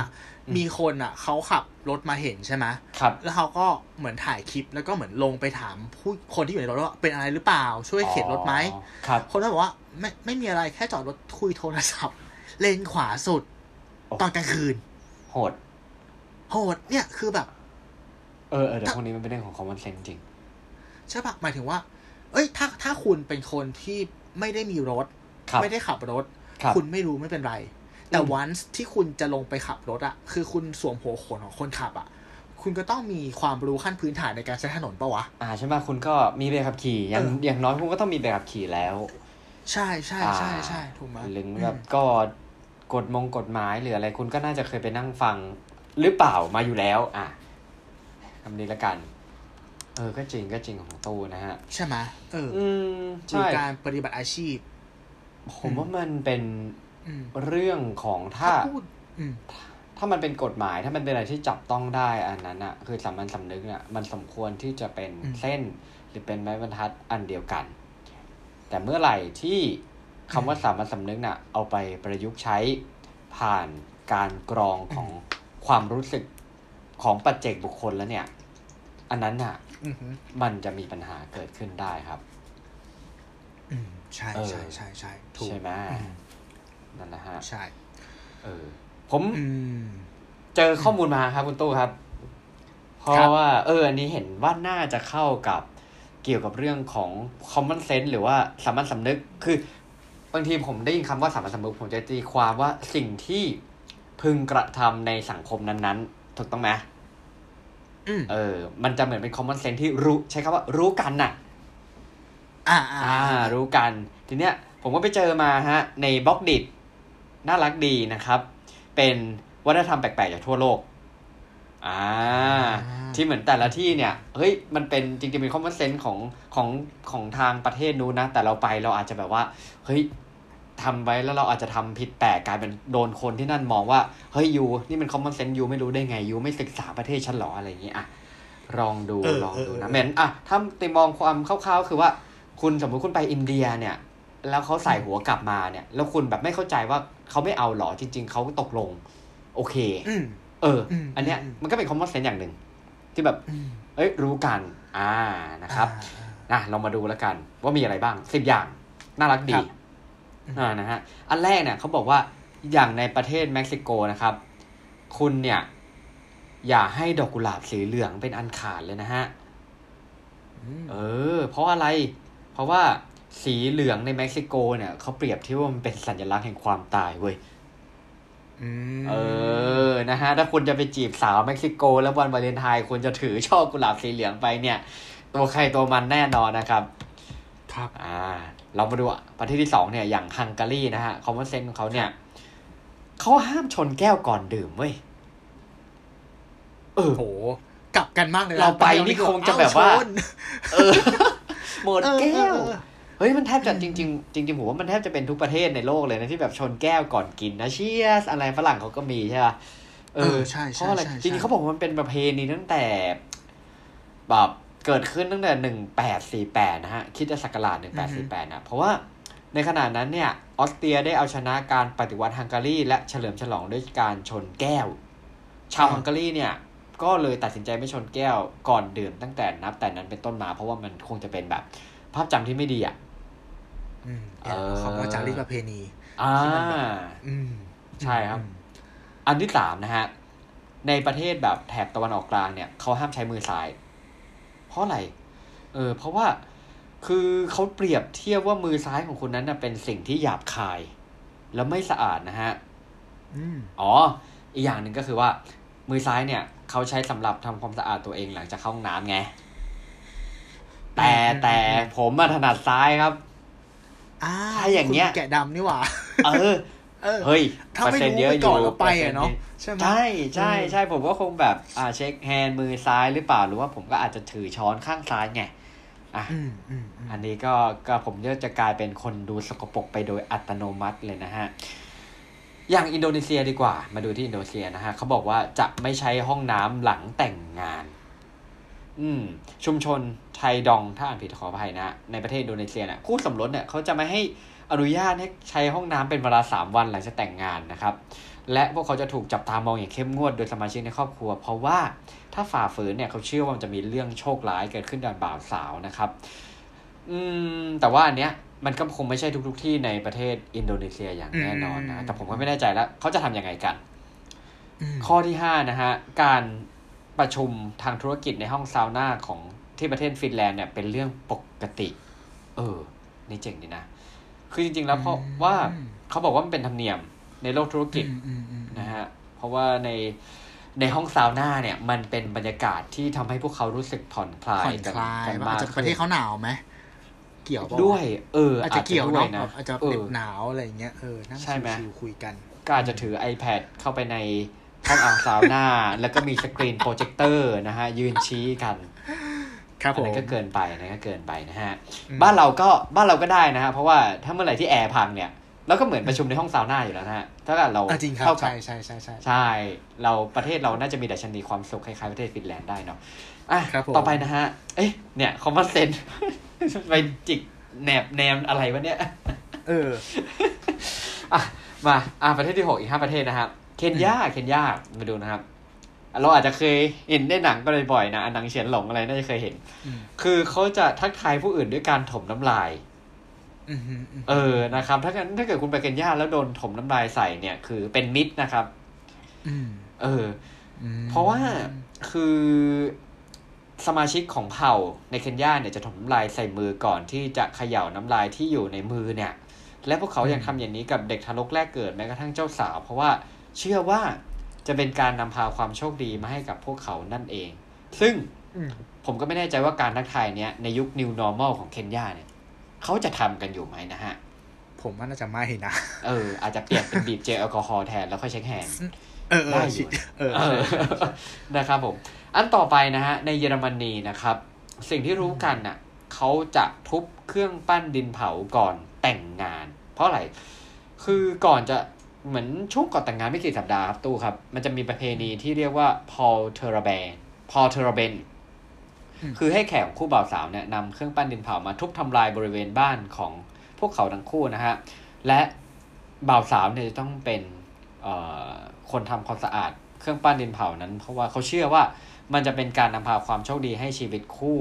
อืมมีคนอะเขาขับรถมาเห็นใช่ไหมครับแล้วเขาก็เหมือนถ่ายคลิปแล้วก็เหมือนลงไปถามผู้คนที่อยู่ในรถว่าเป็นอะไรหรือเปล่า ช่วยเข็นรถไหมอ๋อครับ คนนั้นบอกว่า ไม่ไม่มีอะไรแค่จอดรถคุยโทรศัพท์ เลนขวาสุดโอ้ตอนกลางคืน โหด โหดเนี่ยคือแบบ เออเออแต่พวกนี้มันเป็นเรื่องของ common sense จริง ใช่ปะหมายถึงว่า เอ้ย ถ้าถ้าคุณเป็นคนที่ไม่ได้มีรถครับไม่ได้ขับรถครับณไม่รู้ไม่เป็นไร แต่อืมวันที่คุณจะลงไปขับรถอะคือคุณสวมหัวโขนของคนขับอะคุณก็ต้องมีความรู้ขั้นพื้นฐานในการใช้ถนนปะวะ อ่าใช่ไหมคุณก็มีใบขับขี่อย่างเออออย่างน้อยคุณก็ต้องมีใบขับขี่แล้ว ใช่ใช่ใช่อ่าใช่ถูกไหมหรืออืมแบบก็กฎมงกฎหมายหรืออะไรคุณก็น่าจะเคยไปนั่งฟังหรือเปล่ามาอยู่แล้ว อะ คำนี้ละกัน เออ ก็จริงก็จริงของตู้นะฮะ ใช่ไหมเออ อืมหรือใช่การปฏิบัติอาชีพ ผมว่ามันเป็นอืมเรื่องของถ้าถ้าพูดอืมถ้ามันเป็นกฎหมายถ้ามันเป็นอะไรที่จับต้องได้อันนั้นอะคือสามัญสำนึกอะมันสมควรที่จะเป็นอืมเส้น หรือเป็นไม้บรรทัดอันเดียวกัน แต่เมื่อไหร่ที่คำว่าสามัญสำนึกน่ะ เอาไปประยุกต์ใช้ผ่านการกรองของความรู้สึก ของปัจเจกบุคคลแล้วเนี่ย อันนั้นน่ะอืมฮึมันจะมีปัญหาเกิดขึ้นได้ครับอืมใช่เออใช่ใช่ใช่ถูกใช่ไหมอืมนั่นนะฮะใช่ เออผมอืมเจอข้อมูลมาครับคุณตู้ครับ เพครัราะบว่า เออ อันนี้เห็นว่าน่าจะเข้ากับเกี่ยวกับเรื่องของ common sense หรือว่าสามัญสำนึก คือบางทีผมได้ยินคำว่าสามัญสำนึกผมจะตีความว่าสิ่งที่พึงกระทำในสังคมนั้นๆ ถูกต้องไหมอืม เออ มันจะเหมือนเป็น common sense ที่รู้ใช้คำว่ารู้กันน่ะ อ่าอ่าอ่ารู้กัน ทีเนี้ย ผมก็ไปเจอมาฮะ ในบล็อกดิดน่ารักดีนะครับ เป็นวัฒนธรรมแปลกๆจากทั่วโลก อ่า ที่เหมือนแต่ละที่เนี่ย เฮ้ย มันเป็นจริงๆเป็นคอมมอนเซนส์ของของของทางประเทศนู้นนะ แต่เราไปเราอาจจะแบบว่า เฮ้ย ทำไว้แล้วเราอาจจะทำผิดแปลกกลายเป็นโดนคนที่นั่นมองว่า เฮ้ยยูนี่มันคอมมอนเซนส์ยูไม่รู้ได้ไงยูไม่ศึกษาประเทศฉันหรออะไรอย่างงี้อะลองดูเออลองดูเออนะเออเหมือนอะถ้าติมองความคร่าวๆคือว่า คุณสมมุติคุณไปอินเดียเนี่ย แล้วเขาใส่หัวกลับมาเนี่ย แล้วคุณแบบไม่เข้าใจว่าเขาไม่เอาหรอจริง ๆเขาตกลง โอเคอืมเอออมอันเนี้ยอืมมันก็เป็นคอมมอนเซนส์อย่างหนึ่งที่แบบอืมเอ้ยรู้กัน อ่านะครับอ่านะเรามาดูแล้วกัน ว่ามีอะไรบ้างสิบอย่าง น่ารักดีครับ อ่านะฮะอันแรกเนี่ยเขาบอกว่าอย่างในประเทศเม็กซิโกนะครับ คุณเนี่ย อย่าให้ดอกกุหลาบสีเหลืองเป็นอันขาดเลยนะฮะอืมเออ เพราะอะไร เพราะว่าสีเหลืองในเม็กซิโกเนี่ยเขาเปรียบที่ว่ามันเป็นสัญลักษณ์แห่งความตายเว้ยอืมเออ นะฮะ ถ้าคุณจะไปจีบสาวเม็กซิโก แล้ววันวาเลนไทน์คุณจะถือช่อกุหลาบสีเหลืองไปเนี่ย ตัวใครตัวมันแน่นอนนะครับ ครับ อ่า เรามาดูประเทศที่สองเนี่ยอย่างฮังการีนะฮะ common sense ของเขาเนี่ยเขาห้ามชนแก้วก่อนดื่มเว้ยเออโหกลับกันมากเลยนะเราไปนี่คงจะแบบว่า เอ้ชนเออหมดเออแก้วเออเออเฮ้ยมันแทบจะจริงๆจริงๆผมว่ามันแทบจะเป็นทุกประเทศในโลกเลยนะที่แบบชนแก้วก่อนกินนะเชียสอะไรฝรั่งเขาก็มีใช่ป่ะเออใช่เพใช่ราะอะไรใช่จริงๆเขาบอกว่ามันเป็นประเพณีตั้งแต่แบบ เกิดขึ้นตั้งแต่หนึ่งแปดสี่แปดนะฮะคิดจะศักราชหนึ่งแปดสี่แปดนะเพราะว่าในขณะนั้นเนี่ยออสเตรียได้เอาชนะการปฏิวัติฮังการี และเฉลิมฉลองด้วยการชนแก้ว ชาวฮังการีเนี่ย ก็เลยตัดสินใจไม่ชนแก้วก่อนดื่มตั้งแต่นับแต่นั้นเป็นต้นมา เพราะว่ามันคงจะเป็นแบบ ภาพจำที่ไม่ดีอะอืมเออเขาก็จารีตประเพณีอ่าที่มันแบบอืมใช่ครับอืมอันที่สามนะฮะ ในประเทศแบบแถบตะวันออกกลางเนี่ยเขาห้ามใช้มือซ้าย เพราะอะไร เออ เพราะว่าคือเขาเปรียบเทียบว่ามือซ้ายของคุณนั้นนะเป็นสิ่งที่หยาบคาย แล้วไม่สะอาดนะฮะอืมอ๋อ อีกอย่างหนึ่งก็คือว่า มือซ้ายเนี่ยเขาใช้สำหรับทำความสะอาดตัวเองหลังจากเข้าห้องน้ำไง แต่แต่ผมมาถนัดซ้ายครับอ่าถ้าอย่างเงี้ยคุณแกะดำนี่หว่า เออ เออเฮ้ยถ้าไม่เปอร์เซ็นต์รู้เยอะไปอก่ยู่อนแล้วไปอะเนาะปอร์ซ็ใช่ไหมใช่ใช่เออใช่ผมก็คงแบบอ่า shake hand มือซ้ายหรือเปล่าหรือว่าผมก็อาจจะถือช้อนข้างซ้ายไงอะอืมอืมอืมอันนี้ก็ก็ผมก็จะกลายเป็นคนดูสกปรกไปโดยอัตโนมัติเลยนะฮะอย่างอินโดนีเซียดีกว่า มาดูที่อินโดนีเซียนะฮะเขาบอกว่าจะไม่ใช้ห้องน้ำหลังแต่งงาน อืม ชุมชนไทดองถ้าอ่านผิดขออภัยนะ ในประเทศอินโดนีเซียเนี่ยคู่สมรสเนี่ยเขาจะไม่ให้ อนุญาตให้ใช้ห้องน้ำเป็นเวลาสามวันหลังจากแต่งงานนะครับ และพวกเขาจะถูกจับตามองอย่างเข้มงวดโดยสมาชิกในครอบครัว เพราะว่าถ้าฝ่าฝืนเนี่ยเขาเชื่อว่ามันจะมีเรื่องโชคร้ายเกิดขึ้นกับบ่าวสาวนะครับ อืมแต่ว่าอันเนี้ยมันก็คงไม่ใช่ทุก ๆ ที่ในประเทศอินโดนีเซียอย่างแน่นอนนะ แต่ผมก็ไม่แน่ใจแล้วเขาจะทำยังไงกันอืมข้อที่ห้านะฮะ การประชุมทางธุรกิจในห้องซาวน่าของที่ประเทศฟินแลนด์เนี่ยเป็นเรื่องปกติ เออ นี่เจ๋งดีนะ คือจริง ๆ แล้วเพราะว่าเขาบอกว่ามันเป็นธรรมเนียมในโลกธุรกิจอืมอืมอืมนะฮะเพราะว่าในในห้องซาวน่าเนี่ย มันเป็นบรรยากาศที่ทำให้พวกเขารู้สึกผ่อนคลายผ่อนกันคลายกันว่ามาอาจกจะประเทศเขาหนาวไหมเกี่ยวปะด้วย เออ อาจจะเกี่ยวด้เนาะนะแบบอาจจะเอเหน็อบหนาวอะไรอย่างเงี้ยเออนั่งใช่ไหมชิวๆคุยกันก็อาจจะถือ iPad เข้าไปในห้องอ่างซาวน่า แล้วก็มี screen projector นะฮะ ยืนชี้กัน ครับผอันมนั้นก็เกินไปอันนั้นก็เกินไปนะฮะอืมบ้านเราก็บ้านเราก็ได้นะฮะเพราะว่าถ้าเมื่อไหร่ที่แอร์พังเนี่ยเราก็เหมือนประชุมในห้องซาวน่าอยู่แล้วนะฮะถ้าเกิดเราอะจริงครับเท่ากับใช่ใช่ใช่ใช่ใช่ เราประเทศเราน่าจะมีดัชนีความสุขคล้ายๆประเทศฟินแลนด์ได้เนาะอะครับผมต่อไปนะฮะ เอ๊ะเนี่ยคอมมอนเซนไปจิกแหนบแนมอะไรวะเนี่ย เอออะมาอะประเทศที่หกอีกห้าประเทศนะครับเคนยาเคนยามาดูนะครับ เราอาจจะเคยเห็นในหนังก็เลยบ่อยนะหนังเฉียนหลงอะไรน่าจะเคยเห็นอืมคือเขาจะทักทายผู้อื่นด้วยการถมน้ำลายอืมอืมอืมเออนะครับ ถ้าเกิดถ้าเกิดคุณไปเคนยาแล้วโดนถมน้ำลายใส่เนี่ย คือเป็นมิตรนะครับอืมเอออืมเพราะว่าคือสมาชิกของเผ่าในเคนยาเนี่ยจะถมน้ำลายใส่มือก่อนที่จะเขย่าน้ำลายที่อยู่ในมือเนี่ย และพวกเขายังทำอย่างนี้กับเด็กทารกแรกเกิดแม้กระทั่งเจ้าสาว เพราะว่าเชื่อว่า จะเป็นการนำพาความโชคดีมาให้กับพวกเขานั่นเอง ซึ่งอืมผมก็ไม่แน่ใจว่าการทักทายเนี้ยในยุค New Normal ของเคนยาเนี่ยเขาจะทำกันอยู่ไหมนะฮะ ผมว่าน่าจะไม่นะ เออ อาจจะเปลี่ยนเป็นบีบเจลแอลกอฮอล์แทนแล้วค่อย shake hand เออเอได้ออยู่ชิเออเออนะครับผม อันต่อไปนะฮะ ในเยอรมนีนะครับ สิ่งที่รู้กันน่ะเขาจะทุบเครื่องปั้นดินเผาก่อนแต่งงาน เพราะอะไร คือก่อนจะ เหมือนช่วงก่อนแต่งงานไม่กี่สัปดาห์ครับตู้ครับ มันจะมีประเพณีที่เรียกว่า Paul t e r a b e n Paul t e r a b e n คือให้แขกของคู่บ่าวสาวเนี่ยนำเครื่องปั้นดินเผามาทุบทำลายบริเวณบ้านของพวกเขาทั้งคู่นะฮะ และบ่าวสาวเนี่ยจะต้องเป็นเอ่อคนทำความสะอาดเครื่องปั้นดินเผานั้น เพราะว่าเขาเชื่อว่ามันจะเป็นการนำพาความโชคดีให้ชีวิตคู่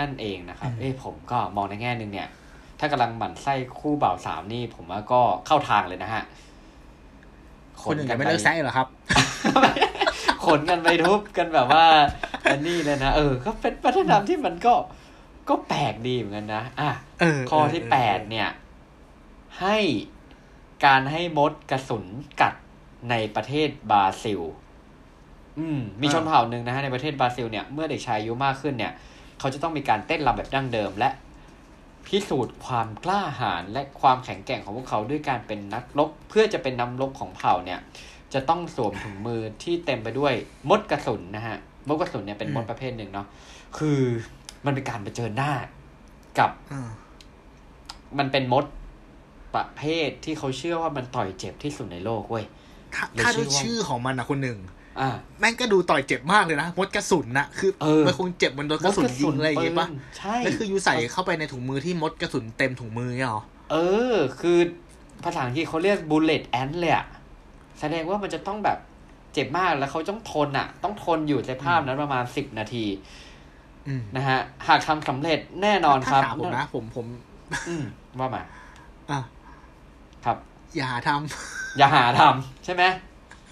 นั่นเองนะครับ เอ้ยผมก็มองในแง่หนึ่งเนี่ย ถ้ากำลังหมั่นไส้คู่บ่าวสาวนี่ ผมว่าก็เข้าทางเลยนะฮะ คนอื่นจะไม่เลิกแซะเหรอครับ ขนกันไปทุบกันแบบว่า อันนี้เลยนะ เออ ก็เป็นวัฒนธรรมที่มันก็ก็แปลกดีเหมือนกันนะ อะเออข้อที่เออแปดเนี่ย ให้การให้มดกระสุนกัดในประเทศบราซิล อืม มีชนเผ่าหนึ่งนะฮะในประเทศบราซิลเนี่ย เมื่อเด็กชายอายุมากขึ้นเนี่ย เขาจะต้องมีการเต้นรำแบบดั้งเดิม และ พิสูจน์ความกล้าหาญและความแข็งแกร่งของพวกเขาด้วยการเป็นนักรบเพื่อจะเป็นนำรบของเผ่าเนี่ย จะต้องสวมถุงมือที่เต็มไปด้วยมดกระสุนนะฮะมดกระสุนเนี่ยเป็นมดประเภทหนึ่งเนาะคือมันเป็นการเผชิญหน้ากับอ่ามันเป็นมดประเภทที่เขาเชื่อว่ามันต่อยเจ็บที่สุดในโลกเว้ยถ้าเลยถ้าชื่ด้วยอว่าชื่อของมันนะคนหนึ่งอ่า แม่งก็ดูต่อยเจ็บมากเลยนะมดกระสุนนะคือเออมันคงเจ็บมันโดนกระสุนยิงอะไรอย่างเงี้ยปะปืนใช่แล้วคือยูใส่เข้าไปในถุงมือที่มดกระสุนเต็มถุงมือเนี่ยหรอเออ คือภาษาอังกฤษเขาเรียก bullet ant เลยอะแสดงว่ามันจะต้องแบบเจ็บมากแล้วเขาต้องทนอะต้องทนอยู่ในภาพนั้นประมาณสิบนาทีอืมนะฮะ หากทำสำเร็จแน่นอนคถ้ารับถามผมนะผมผมอืมว่ามาอะครับ อย่าทอย่าหาทำใช่ไหม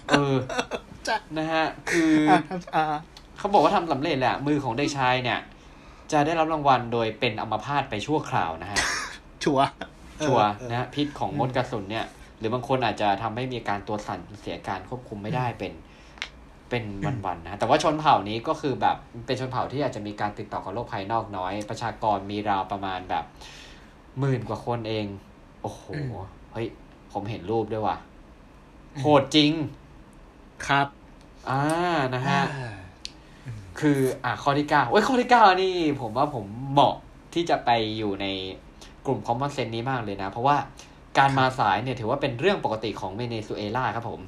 เออำจะนะฮะ คืออะทำอ่าเขาบอกว่าทำสำเร็จแหละมือของเด็กชายเนี่ย จะได้รับรางวัลโดยเป็นอัมพาตไปชั่วคราวนะฮะ ชัวร์ชัวร์เออนะฮะพิษของมดกระสุนเนี่ยรือบางคนอาจจะทำให้มีอาการตัวสั่นเสียการควบคุมไม่ได้เป็นเป็นวันๆนะ แต่ว่าชนเผ่านี้ก็คือแบบเป็นชนเผ่าที่อาจจะมีการติดต่อกับโลกภายนอกน้อย ประชากรมีราวประมาณแบบหมื่นกว่าคนเอง โอ้โหอืมเฮ้ย ผมเห็นรูปด้วยว่ะ โหดจริง ครับอ่านะฮะอ่าคืออะข้อที่เก้าเอ้ยข้อที่เก้านี่ผมว่าผมเหมาะที่จะไปอยู่ในกลุ่ม common sense นี้มากเลยนะ เพราะว่าการมาสายเนี่ยถือว่าเป็นเรื่องปกติของเวเนซุเอลาครับผม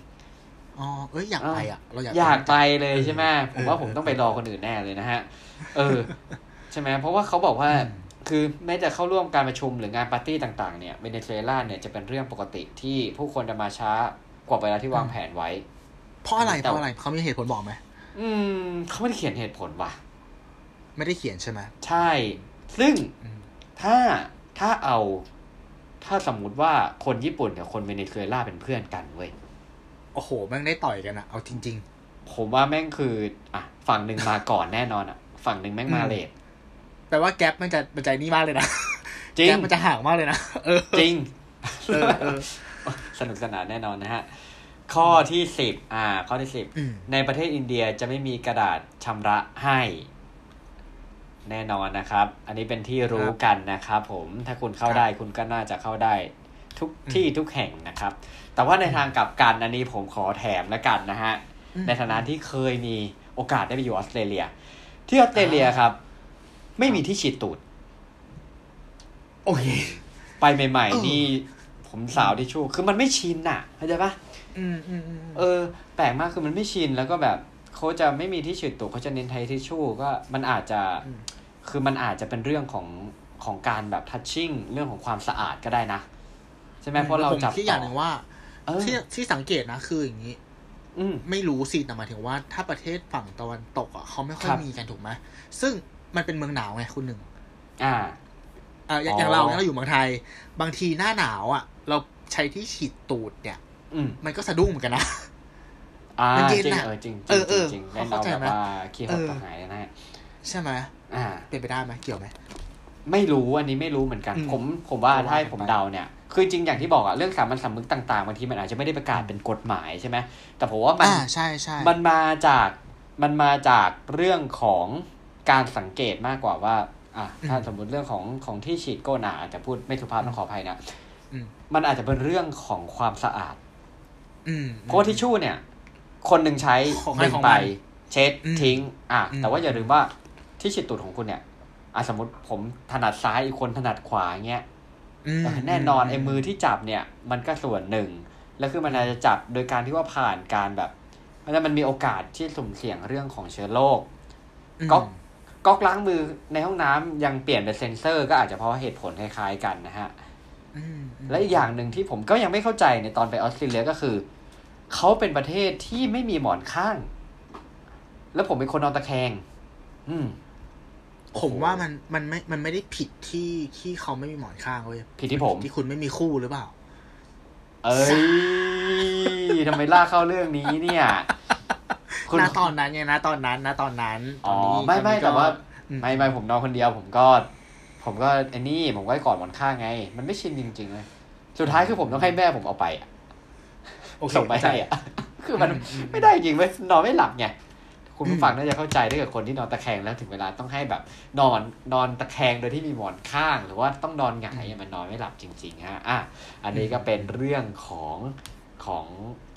อ๋อเอ้ยอยากไปอะเราอยากอยากไปจังเลยใช่ไหมเออผมว่าเออผมต้องไปรอคนอื่นแน่เลยนะฮะ เออ ใช่ไหมเพราะว่าเขาบอกว่าอืมคือแม้จะเข้าร่วมการประชุมหรืองานปาร์ตี้ต่างๆเนี่ยเวเนซุเอลาเนี่ยจะเป็นเรื่องปกติที่ผู้คนจะมาช้ากว่าเวลาที่วางแผนไว้ เพราะอะไรแต่เพราะอะไรเขามีเหตุผลบอกไหมอืมเขาไม่ได้เขียนเหตุผลว่ะ ไม่ได้เขียนใช่ไหมใช่ ซึ่งอืมถ้าถ้าเอา ถ้าสมมุติว่าคนญี่ปุ่นกับคนเวเนซุเอลาเป็นเพื่อนกันเว้ยโอ้โหแม่งได้ต่อยกันอะเอาจริงผมว่าแม่งคือ อะ ฝั่งหนึ่งมาก่อนแน่นอนอะฝั่งหนึ่งแม่งมาอืมเลทๆแปลว่าแก๊ปมันจะมันใจนี่มากเลยนะจริงแก๊ปมันจะห่างมากเลยนะเออจริงเออเออสนุกสนานแน่นอนนะฮะ ข้อที่สิบอ่า ข้อที่สิบอืมในประเทศอินเดียจะไม่มีกระดาษชำระให้ แน่นอนนะครับ อันนี้เป็นที่รู้กันนะครับผมถ้าคุณเข้าได้คุณก็น่าจะเข้าได้ ทุกที่ทุกแห่งนะครับ แต่ว่าในทางกลับกันอันนี้ผมขอแถมแล้วกันนะฮะอืมในฐานะที่เคยมีโอกาสได้ไปอยู่ออสเตรเลีย ที่ออสเตรเลียครับ ไม่มีที่ฉีดตูด โอเค ไปใหม่เออๆนี่ผมสาวที่ชู่คือมันไม่ชินอะเข้าใจปะ อืมอืมอืมเออ แปลกมากคือมันไม่ชินแล้วก็แบบเขาจะไม่มีที่ฉีดตูดเขาจะเน้นไททิชชู่ก็มันอาจจะมคือมันอาจจะเป็นเรื่องของของการแบบทัชชิ่งเรื่องของความสะอาดก็ได้นะ ใช่ไหมเพราะเราผมจับคิดอย่างหนึ่งว่าเออที่ที่สังเกตนะคืออย่างนี้อืมไม่รู้สิแต่หมายถึงว่าถ้าประเทศฝั่งตะวันตกอะเขาไม่ค่อยครับมีกันถูกไหมซึ่งมันเป็นเมืองหนาวไงคุณหนึ่งอ่าอ่าอย่างอ๋อออย่างเราเนี่ยเราอยู่เมืองไทย บางทีหน้าหนาวอะ เราใช้ที่ฉีดตูดเนี่ย อืมมันก็สะดุ้งเหมือนกันนะอ่ามันจเย็รินงอะเออจริงเออเออจริงๆเขาเล่นเอาเข้าใจแบบไหมว่าขี้หดเออต่อหายนะฮะใช่ไหมอ่า เป็นไปได้ไหมเกี่ยวไหมไม่รู้อันนี้ไม่รู้เหมือนกันอืมผมผมว่าก็ว่าถ้าให้กันผมไปเดาเนี่ย คือจริงอย่างที่บอกอะเรื่องสามัญสำนึกต่างๆบางทีมันอาจจะไม่ได้ประกาศเป็นกฎหมายใช่ไหมแต่ผมว่ามันอ่าใช่ใช่มันมาจากมันมาจากเรื่องของการสังเกตมากกว่าว่า อะถ้าสมมติเรื่องของของที่ฉีดโก้หนาอาจจะพูดไม่สุภาพต้องขออภัยนะอืมมันอาจจะเป็นเรื่องของความสะอาดอืม เพราะว่าทิชชู่เนี่ย คนหนึ่งใช้ของใครดึงของไปมันเช็ดอืมทิ้ง อะอืมแต่ว่าอย่าลืมว่าที่ฉีดตูดของคุณเนี่ยอะสมมติผมถนัดซ้ายอีกคนถนัดขวาอย่างเงี้ยมเออแน่นอนไอ้มือที่จับเนี่ย มันก็ส่วนหนึ่ง แล้วคือมันอาจจะจับโดยการที่ว่าผ่านการแบบแล้วมันมีโอกาสที่สุ่มเสี่ยงเรื่องของเชื้อโรคอืมก๊อกก๊อกล้างมือในห้องน้ำยังเปลี่ยนเป็นเซ็นเซอร์ ก็อาจจะเพราะเหตุผลคล้ายๆกันนะฮะอืมอืมและอีกอย่างหนึ่งที่ผมก็ยังไม่เข้าใจในตอนไปออสเตรเลียก็คือ เขาเป็นประเทศที่ไม่มีหมอนข้าง แล้วผมเป็นคนนอนตะแคง อืมผมว่ามันมันไม่ มันไม่ได้ผิดที่ที่เขาไม่มีหมอนข้างเว้ยผิดที่ผมที่คุณไม่มีคู่หรือเปล่า เอ้ยทำไมล่ากเข้าเรื่องนี้เนี่ยคุณณตอนนั้นไงนะตอนนั้นนะตอนนั้นตอ๋ออนนี้ไม่ไม่ตอนนี้ก็แต่ว่าอืมไม่ไม่ผมนอนคนเดียว ผมก็ ผมก็ไอ้นี่ผมก็กอดหมอนข้างไง มันไม่ชินจริงๆเลยสุดท้ายคือผมต้องให้แม่ผมเอาไปอะโอเค ส่งไปให้อะคือมันอืมอืมไม่ได้จริงเว้ยนอนไม่หลับไงคุณผู้อืมฟังน่าจะเข้าใจถ้าเกิดคนที่นอนตะแคงแล้วถึงเวลาต้องให้แบบ นอนนอนตะแคงโดยที่มีหมอนข้าง หรือว่าต้องนอนหงายอะมันนอนไม่หลับจริงๆฮะอะอันนี้ก็เป็นเรื่องของของ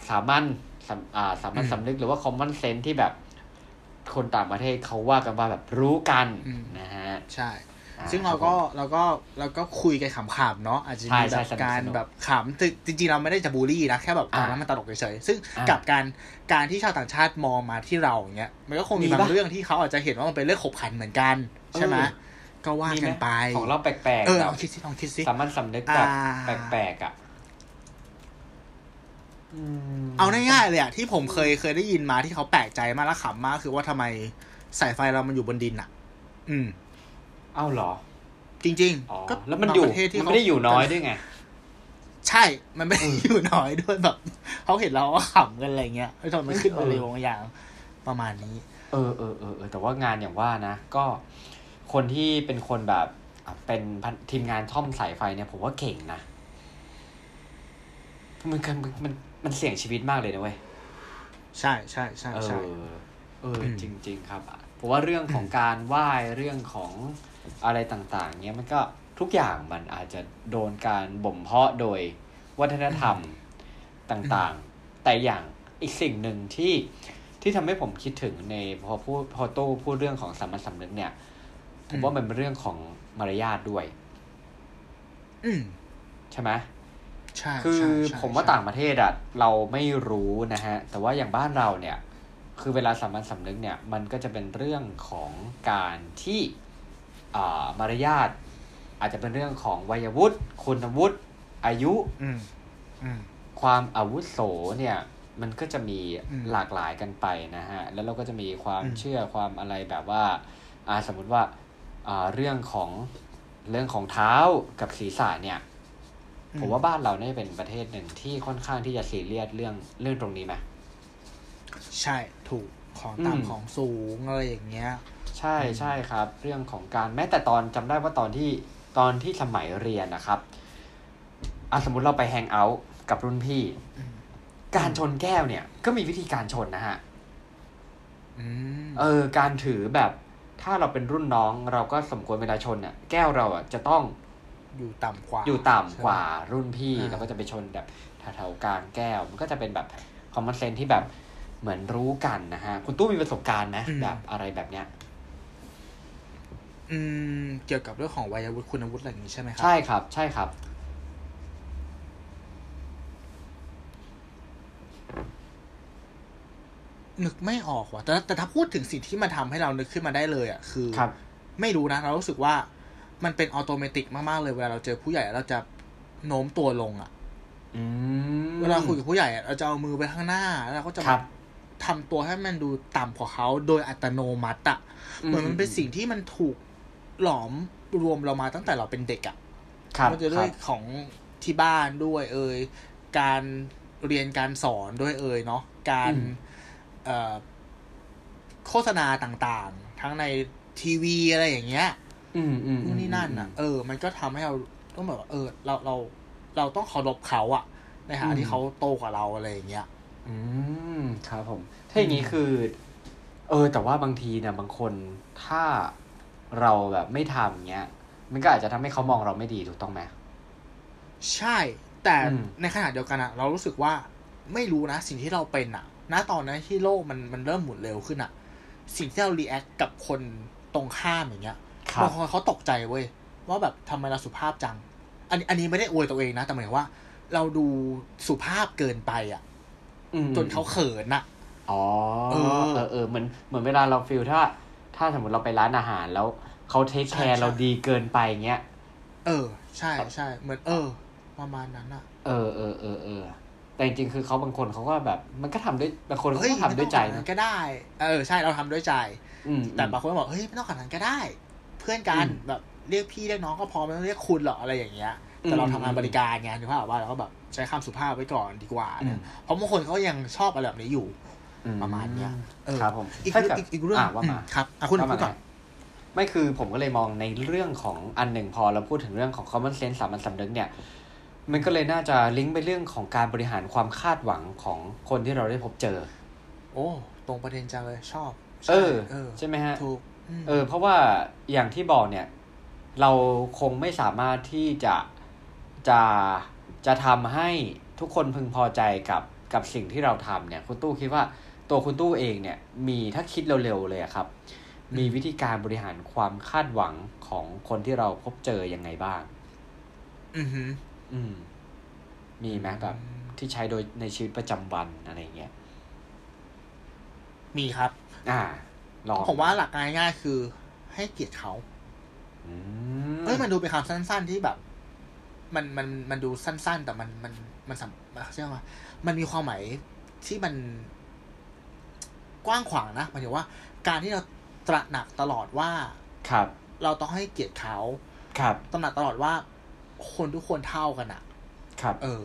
สามัญสำอ่าสามัญสำนึกหรือว่า common sense ที่แบบคนต่างประเทศเขาว่ากันว่าแบบรู้กันอืมนะฮะ ใช่อ่ ซึ่งเราก็เราก็เราก็คุยกันขำๆเนาะอาจจะใช่มีใช่แบบสนุกการสนุกแบบขำแต่จริงๆเราไม่ได้จะบูลลี่นะแค่แบบตอนนั้นอ่ามัมันตลกเฉยๆซึ่งอ่ากักับการการที่ชาวต่างชาติมองมาที่เราอย่างเงี้ยมันก็คงมีมีบางปะเรื่องที่เขาอาจจะเห็นว่ามันเป็นเรื่องขบขันเหมือนกันใช่ไหมเออก็ว่ามีไหกัมนไปของเราแปลกเอๆอแบลบองคิดสิลองคิดสิสามัญสำนึกแบบอ่าแปลกๆอะมเอาง่ายๆเลยอะที่ผมเคยเคยได้ยินมาที่เขาแปลกใจมากและขำมากคือว่าทำไมสายไฟเรามันอยู่บนดินอะอืมเอ้าเหรอ จริงอ๋อๆก็แล้วมันอยู่บางประเทศที่มันเขาไม่ได้อยู่น้อยด้วยไง ใช่ มันไม่ได้อยู่น้อยด้วยแบบเขาเห็นเราก็ขำกันอะไรเงี้ยไอ้ทำไมมันขึ้นมาเร็วบางอย่าง ประมาณนี้เออเออเออเออแต่ว่างานอย่างว่านะ ก็คนที่เป็นคนแบบอะเป็นพันทีมงานท่อมสายไฟเนี่ยผมว่าเก่งนะมันมันมันมันเสี่ยงชีวิตมากเลยนะเว้ยใช่ใช่ใช่เอใช่อเอออืมจริงๆครับผมว่าเรื่องของการไหว้เรื่องของ อะไรต่างๆเนี้ยมันก็ทุกอย่างมันอาจจะโดนการบ่มเพาะโดยวัฒนธรรมต่างๆ แต่อย่างอีกสิ่งหนึ่งที่ที่ทำให้ผมคิดถึงในพอพูดพอตู้พูดเรื่องของสามัญสำนึกเนี่ยผมว่ามันเป็นเรื่องของมารยาทด้วย อืมใช่ไหมใช่คือใช่ใช่ผมว่าใช่ต่างประเทศอะเราไม่รู้นะฮะ แต่ว่าอย่างบ้านเราเนี่ย คือเวลาสามัญสำนึกเนี่ย มันก็จะเป็นเรื่องของการที่อ่า มารยาทอาจจะเป็นเรื่องของวัยวุฒิคุณวุฒิอายุอืมอืมความอาวุโสเนี่ย มันก็จะมีอืมหลากหลายกันไปนะฮะ แล้วเราก็จะมีความอืมเชื่อความอะไรแบบว่าอ่าสมมุติว่าอ่าเรื่องของเรื่องของเท้ากับศีรษะเนี่ยผมว่าบ้านเราเนี่ยเป็นประเทศหนึ่งที่ค่อนข้างที่จะซีเรียสเรื่องเรื่องตรงนี้ไหมใช่ถูกของต่ำของสูงอะไรอย่างเงี้ย ใช่ใช่ครับ เรื่องของการแม้แต่ตอนจำได้ว่าตอนที่ตอนที่สมัยเรียนนะครับอะสมมุติเราไปแฮงเอาท์กับรุ่นพี่อืมการชนแก้วเนี่ย ก็มีวิธีการชนนะฮะอืมเออ การถือแบบถ้าเราเป็นรุ่นน้องเราก็สมควรเวลาชนเนี่ยแก้วเราอะจะต้องอยู่ต่ำกว่า อยู่ต่ำกว่ารุ่นพี่อ่าเราก็จะไปชนแบบแถวๆกลางแก้ว มันก็จะเป็นแบบคอมมอนเซนที่แบบเหมือนรู้กันนะฮะ คุณตู้มีประสบการณ์ไหมแบบอะไรแบบเนี้ย อืมเกี่ยวกับเรื่องของวัยวุฒิคุณวุฒิอะไรอย่างงี้ใช่ไหมครัใช่ครับ ใช่ครับ นึกไม่ออกว่ะแต่แต่ถ้าพูดถึงสิ่งที่มันทำให้เรานึกขึ้นมาได้เลยอะคือครับ ไม่รู้นะเรารู้สึกว่ามันเป็นออโตเมติกมากๆเลยเวลาเราเจอผู้ใหญ่เราจะโน้มตัวลงอะอืมเวลาคุยกับผู้ใหญ่อะเราจะเอามือไปข้างหน้า แล้วเราก็จะครับทำตัวให้มันดูต่ำกว่าเขาโดยอัตโนมัติอะเหมือนมันเป็นสิ่งที่มันถูก หลอมรวมเรามาตั้งแต่เราเป็นเด็กอะครับมันจะด้วยของที่บ้านด้วย เอ่ยการเรียนการสอนด้วยเอ่ยเนาะการเอ่อโฆษณาต่างๆ ทั้งในทีวีอะไรอย่างเงี้ยอืมอืมนู่นนี่นั่นอะ เออ มันก็ทำให้เราต้องแบบว่าเออ เราเราเราต้องเคารพเขาอะในฐานะที่เขาโตกว่าเราอะไรอย่างเงี้ย อืมครับผม ถ้าอย่างนี้คือ เออ แต่ว่าบางทีเนี่ยบางคนถ้า เราแบบไม่ทำเงี้ย มันก็อาจจะทำให้เขามองเราไม่ดีถูกต้องไหมใช่ แต่อืมในขณะเดียวกันอะเรารู้สึกว่าไม่รู้นะ สิ่งที่เราเป็นอะณตอนนั้นที่โลกมันมันเริ่มหมุนเร็วขึ้นอะสิ่งที่เรารีแอคกับคนตรงข้ามอย่างเงี้ยครับบางคนเขาตกใจเว้ยว่าแบบทำไมเราสุภาพจัง อันนี้อันนี้ไม่ได้อวยตัวเองนะ แต่หมายถึงว่า เราดูสุภาพเกินไปอะอืมจนเขาเขินอะอ๋อเอเอออเออเหมือนเหมือนเวลาเราฟิลถ้า ถ้าสมมติเราไปร้านอาหารแล้วเขาเทคแคใช่ร์ใช่เราดีเกินไปเงี้ย เออ ใช่ใช่เหมือนเออ ประมาณนั้นอะเออเออเออเออแต่จริงๆคือเขาบางคนเขาก็แบบ มันก็ทำด้วยบางคนเขาเฮ้ยก็ทำด้วยใจไม่ต้องขนาดนั้นะนก็ได้ เออ ใช่เราทำด้วยใจอืมแต่บางคนก็บอกเฮ้ยไม่ต้องขนาดนั้นก็ได้ เพื่อนกันอืมแบบเรียกพี่เรียกน้องก็พอไม่ต้องเรียกคุณหรอกอะไรอย่างเงี้ยแต่เราอืมทำงานบริการไงถือว่าแบบว่าเราก็แบบใช้คำสุภาพไว้ก่อนดีกว่าอืเนี่ยมเพราะบางคนเขายังชอบอะไรแบบนี้อยู่อื ประมาณเนี้ยเออครับผมอีกถ้าเรื่องเกิดอีกอีกเรื่องอะว่ามาอืครับอะคุณว่าพูมาดก่อนไม่คือผมก็เลยมองในเรื่องของอันหนึ่งพอเราพูดถึงเรื่องของ common sense สามัญสำนึกเนี่ยมันก็เลยน่าจะลิงก์ไปเรื่องของการบริหารความคาดหวังของคนที่เราได้พบเจอ โอ้ ตรงประเด็นจังเลยชอบ เออเออใช่ไหมฮะถูกมเออ เพราะว่าอย่างที่บอกเนี่ย เราคงไม่สามารถที่จะจะจะทำให้ทุกคนพึงพอใจกับกับสิ่งที่เราทำเนี่ย คุณตู้คิดว่า ตัวคุณตู้เองเนี่ยมีถ้าคิดเร็วๆเลยอะครับ มีวิธีการบริหารความคาดหวังของคนที่เราพบเจอยังไงบ้าง อือหืออืม มีไหมแบบที่ใช้โดยในชีวิตประจำวันอะไรอย่างเงี้ย มีครับ อ่าลองผมว่าหลักการง่ายๆคือ ให้เกียรติเขาอืเอ้ยมันดูเป็นคำสั้น ๆที่แบบ มันมันมันดูสั้น ๆ แต่มันมันมันสำมันใช่ไหมมันมีความหมายที่มัน กว้างขวางนะหมายถึงว่า การที่เราตระหนักตลอดว่าครับ เราต้องให้เกียรติเขาครับตระหนักตลอดว่า คนทุกคนเท่ากันอะครับ เออ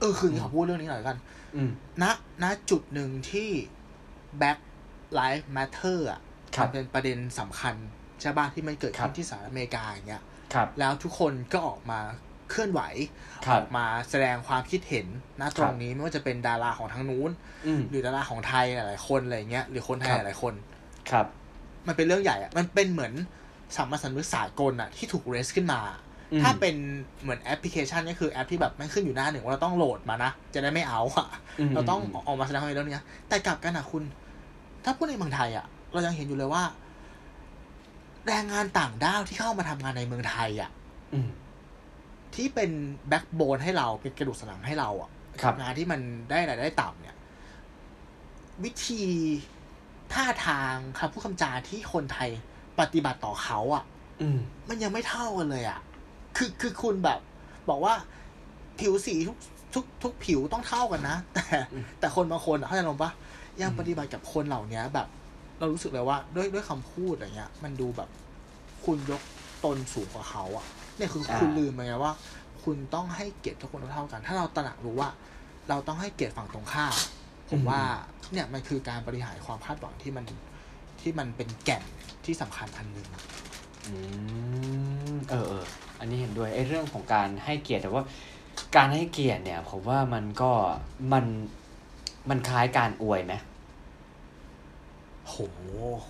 เออ คือขอพูดเรื่องนี้หน่อยละกัน อืมณณจุดหนึ่งที่ Black Lives Matter อะครับมันเป็นประเด็นสำคัญใช่ป่ะที่มันเกิดขึ้ครันบที่สหรัฐอเมริกาอย่างเงี้ย ครับ แล้วทุกคนก็ออกมา เคลื่อนไหวครัอบอกมาแสดงความคิดเห็นนะตรงครับนี้ไม่ว่าจะเป็นดาราของทางนู้นอืมหรือดาราของไทยหลายๆคนอะไรเงี้ยหรือคนไทยครับหลายๆคนครับ มันเป็นเรื่องใหญ่อะมันเป็นเหมือนสามัญสำนึกสากลอะที่ถูก raise ขึ้นมาอืมถ้าเป็นเหมือนแอปพลิเคชันนี่คือแอปที่แบบมันขึ้นอยู่หน้าหนึ่งว่าเราต้องโหลดมานะ จะได้ไม่เอาอะมเราต้องมออกมาแสดงความเห็นเรื่องนี้แต่กลับกันอะคุณ ถ้าพูดในเมืองไทยอะเรายังเห็นอยู่เลยว่า แรงงานต่างด้าวที่เข้ามาทำงานในเมืองไทยอะอืม ที่เป็น backbone ให้เราเป็นกระดูกสันหลังให้เราอะครับงานที่มันได้รายได้ต่ำเนี่ย วิธีท่าทางคำพูดคำจาที่คนไทยปฏิบัติต่อเขาอะอืมมันยังไม่เท่ากันเลยอะคือคือคุณแบบ บอกว่าผิวสีทุกทุกทุกผิวต้องเท่ากันนะ แต่อืมแต่คนบางคนอะเข้าใจลงปะยังอืมปฏิบัติกับคนเหล่านี้แบบ เรารู้สึกเลยว่า ด้วยด้วยคำพูดอะไรเงี้ย มันดูแบบ คุณยกตนสูงกว่าเขาอะ เนี่ยคือคุณลืมไปไงว่า คุณต้องให้เกียรติทุกคนเท่ากัน ถ้าเราตระหนักรู้ว่า เราต้องให้เกียรติฝั่งตรงข้ามผมว่าเนี่ยมันคือการบริหารความคาดหวังที่มันที่มันเป็นแก่นที่สำคัญอันหนึ่งอืมเออเอออันนี้เห็นด้วยไอ้เรื่องของการให้เกียรติแต่ว่า การให้เกียรติเนี่ยผมว่ามันก็มันมันคล้ายการอวยไหมโห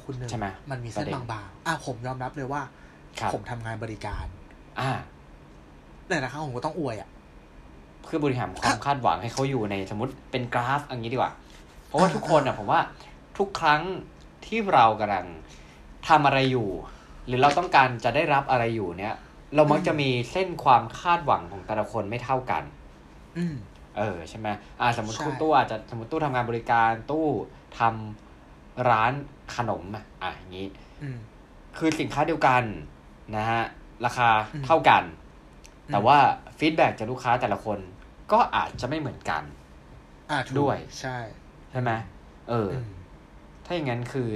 คุณหนึ่งใช่ไหมมันมีเส้นประเด็นบางๆอะผมยอมรับเลยว่าครับผมทำงานบริการ อ่าแต่ละครั้งผมก็ต้องอวยอะเพื่อบริหารความคาดหวังให้เขาอยู่ในสมมติเป็นกราฟอย่างนี้ดีกว่า เพราะว่าทุกคนอะผมว่าทุกครั้งที่เรากำลังทำอะไรอยู่ หรือเราต้องการจะได้รับอะไรอยู่เนี่ย เรามักจะมีเส้นความคาดหวังของแต่ละคนไม่เท่ากัน อืมเออใช่ไหมอ่าสมมติใช่คุณตู้อาจจะสมมติตู้ทำงานบริการตู้ทำร้านขนมอะอะอย่างนี้อืมคือสินค้าเดียวกันนะฮะ ราคาอืมเท่ากันอืมแต่ว่าฟีดแบ็จากลูกค้าแต่ละคนก็อาจจะไม่เหมือนกันอะถูกด้วยใช่ ใช่ไหมเออออืมถ้าอย่างนั้นคือ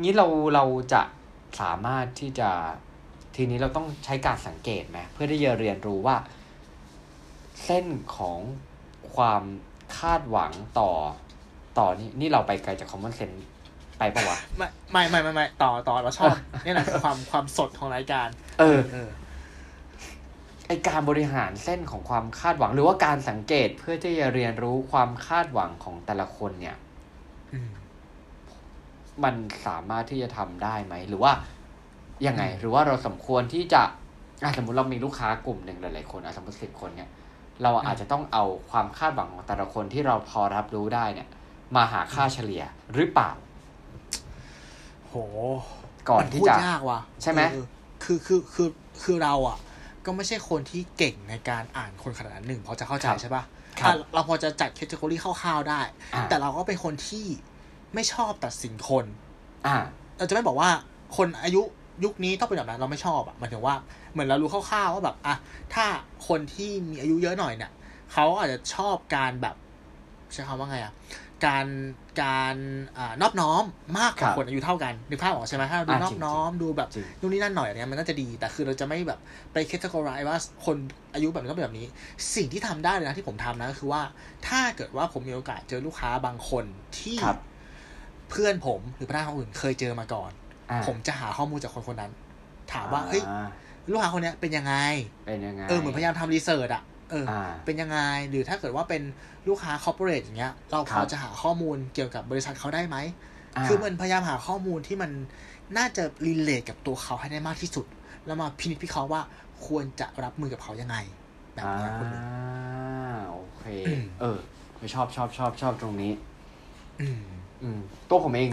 งี้เราเราจะสามารถที่จะทีนี้เราต้องใช้การสังเกตไหมเพื่อที่จะเรียนรู้ว่า เส้นของความคาดหวังต่อต่อนี่นี่เราไปไกลจาก common sense ไปปะวะ ไม่ไม่ไม่ไม่ไม่ต่อต่อเราชอบนี่แหละคือความความสดของรายการเออเออไอการบริหารเส้นของความคาดหวัง หรือว่าการสังเกตเพื่อที่จะเรียนรู้ความคาดหวังของแต่ละคนเนี่ยอืมมันสามารถที่จะทำได้ไหม หรือว่ายังไงอืมหรือว่าเราสมควรที่จะอะสมมติเรามีลูกค้ากลุ่มหนึ่งหลายๆคนอะสมมติสิบคนเนี่ย เราอาจจะต้องเอาความคาดหวังของแต่ละคนที่เราพอรับรู้ได้เนี่ย มาหาค่าเฉลี่ยหรือเปล่า โหก่อนมัที่พูดจะยากว่ะใช่ไหมเออคือคือคือคือเราอะ ก็ไม่ใช่คนที่เก่งในการอ่านคนขนาดนั้นหนึ่งพอจะเข้าใจใช่ปะครับอะเราพอจะจัดแคตตากรีคร่าวๆได้อ่าแต่เราก็เป็นคนที่ไม่ชอบตัดสินคน อ่า เราจะไม่บอกว่าคนอายุยุคนี้ต้องเป็นแบบนั้นเราไม่ชอบอะหมายถึงว่าเหมือนเรารู้คร่าวๆว่าแบบอะถ้าคนที่มีอายุเยอะหน่อยเนี่ยเขาอาจจะชอบการแบบใช้คำว่าไงอะ การการอ่านอบน้อมมากกว่าครับคนอายุเท่ากันนึกภาพออกใช่ไหมถ้าเราดูอะนอบน้อมดูแบบจริงนู่นนี่นั่นหน่อยอะไรเนี้ยมันก็จะดี แต่คือเราจะไม่แบบไปแคตตากรายว่าคนอายุแบบนี้ก็เป็นแบบนี้ สิ่งที่ทำได้เลยนะที่ผมทำนะก็คือว่าถ้าเกิดว่าผมมีโอกาสเจอลูกค้าบางคนที่ครับเพื่อนผมหรือพนักงานคนอื่นเคยเจอมาก่อนอ่าผมจะหาข้อมูลจากคนคนนั้น ถามว่าเฮ้ยอ่าลูกค้าคนเนี้ยเป็นยังไงเป็นยังไงเออเหมือนพยายามทำ research อะเออออ่าเป็นยังไงหรือถ้าเกิดว่าเป็น ลูกค้า corporate อย่างเงี้ย เราพครัอบจะหาข้อมูลเกี่ยวกับบริษัทเขาได้ไหม คือมันพยายามหาข้อมูลที่มันน่าจะ relate กับตัวเขาให้ได้มากที่สุด แล้วมาพินิจพิเคราะห์ว่าควรจะรับมือกับเขายังไง แบบเนี้ยคุณหนึ่งอ่าโอเคอืมเออชอบชอบชอบชอบตรงนี้อืมอืมตัวผมเอง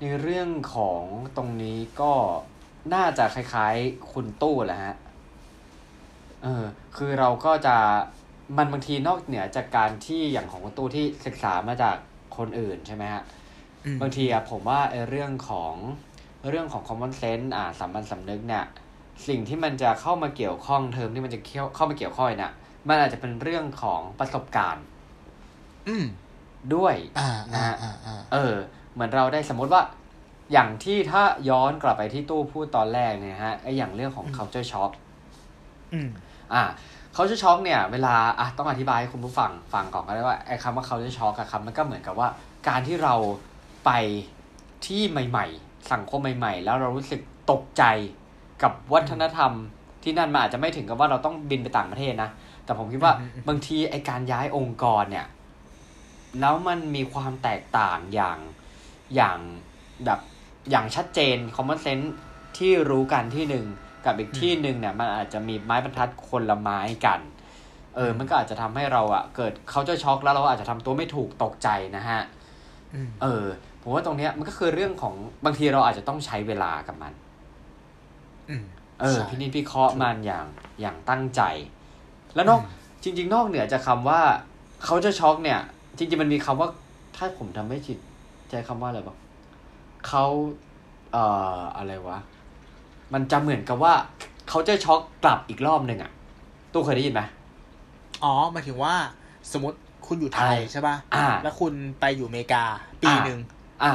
ในเรื่องของตรงนี้ก็น่าจะคล้ายๆ คุณตู้แหละฮะ เออ คือเราก็จะ มันบางทีนอกเหนือจากการที่อย่างของคุณตู้ที่ศึกษามาจากคนอื่นใช่ไหมฮะอืมบางทีอะผมว่าไอ้เรื่องของเรื่องของ common sense อ่าสามัญสำนึกเนี่ย สิ่งที่มันจะเข้ามาเกี่ยวข้องเทอมที่มันจะเข้าเข้ามาเกี่ยวข้องเนี่ยมันอาจจะเป็นเรื่องของประสบการณ์ อืมด้วยอ่านะอ่าฮะอ่าอ่าเออ เหมือนเราได้สมมติว่า อย่างที่ถ้าย้อนกลับไปที่ตู้พูดตอนแรกเนี่ยฮะไอ้อย่างเรื่องของ culture shock อื มอ่า culture shock เนี่ยเวลาอะต้องอธิบายให้คุณผู้ฟังฟังก่อนก็ได้ว่าไอ้คำว่า culture shock อะครับมันก็เหมือนกับว่าการที่เราไปที่ใหม่ ๆ สังคมใหม่ ๆ แล้วเรารู้สึกตกใจกับวัฒนธรรมที่นั่นมันอาจจะไม่ถึงกับว่าเราต้องบินไปต่างประเทศนะ แต่ผมคิดว่าอืมอืมบางทีไอการย้ายองค์กรเนี่ย แล้วมันมีความแตกต่างอย่างอย่างแบบอย่างชัดเจน common sense ที่รู้กันที่หนึ่ง กับอีกที่หนึ่งเนี่ยมันอาจจะมีไม้บรรทัดคนละไม้กัน เออ มันก็อาจจะทำให้เราอะเกิดเขาจะช็อกแล้วเราอาจจะทำตัวไม่ถูกตกใจนะฮะอืมเออ ผมว่าตรงเนี้ยมันก็คือเรื่องของบางทีเราอาจจะต้องใช้เวลากับมันอืมเออใช่พินิจพิเคราะห์มันอย่างอย่างตั้งใจ แล้วนอกอืมจริง ๆ นอกเหนือจากคำว่าเขาจะช็อกเนี่ย จริง ๆ มันมีคำว่า ถ้าผมทำไม่ผิดใช้คำว่าอะไรบ้างเขาเอ่ออะไรวะ มันจะเหมือนกับว่าเขาจะช็อกกลับอีกรอบหนึ่งอะตู้เคยได้ยินไหมอ๋อหมายถึงว่าสมมติคุณอยู่ไทยใช่ใช่ป่ะอ่าแล้วคุณไปอยู่อเมริกา ปีอ่าหนึ่งอ่า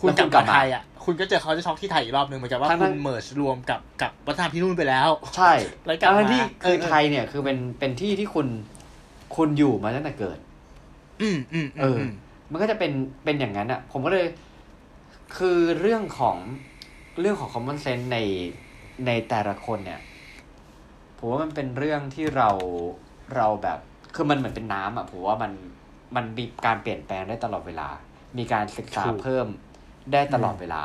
คุณแล้วกลับมาไทยอะ คุณก็เจอเขาจะช็อกที่ไทยอีกรอบหนึ่งเหมือนกับว่าทั้งๆคุณเมิร์ชรวมกับกับวัฒนธรรมที่นู่นไปแล้ว ใช่แล้วกลับมาทั้งที่เออคือเออไทยเนี่ยคือเป็นเป็นที่ที่คุณคุณอยู่มาตั้งแต่เกิด อืมอืมเออ มันก็จะเป็นเป็นอย่างนั้นอะผมก็เลย คือเรื่องของ เรื่องของ common sense ในในแต่ละคนเนี่ยผมว่ามันเป็นเรื่องที่เราเราแบบคือมันเหมือนเป็นน้ำอะผมว่ามันมันมีการเปลี่ยนแปลงได้ตลอดเวลา มีการศึกษาเพิ่มได้ตลอดเวลา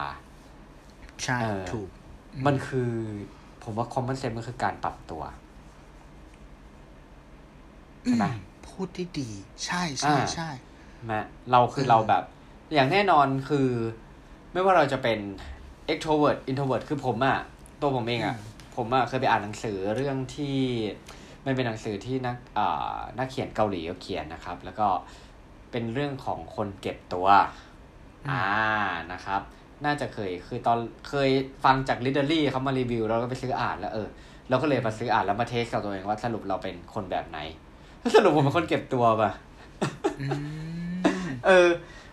ใช่เออถูก มันคือ ผมว่า common sense มันคือการปรับตัวใช่ไหมอืพูดที่ดี ใช่ใช่อ่าใช่นะเราคือเออเราแบบ อย่างแน่นอนคือ ไม่ว่าเราจะเป็น extrovert introvert คือผมอะตัวผมเองอะผมอะเคยไปอ่านหนังสือเรื่องที่มันเป็นหนังสือที่นักอ่านักเขียนเกาหลีเขาเขียนนะครับ แล้วก็เป็นเรื่องของคนเก็บตัว อ่านะครับ น่าจะเคยคือตอนเคยฟังจากลิเดอรี่เขามารีวิวเราก็ไปซื้ออ่านแล้วเออเราก็เลยมาซื้ออ่านแล้วมาเทสกับตัวเองว่าสรุปเราเป็นคนแบบไหนสรุปผมเป็นคนเก็บตัวป่ะอืมเออ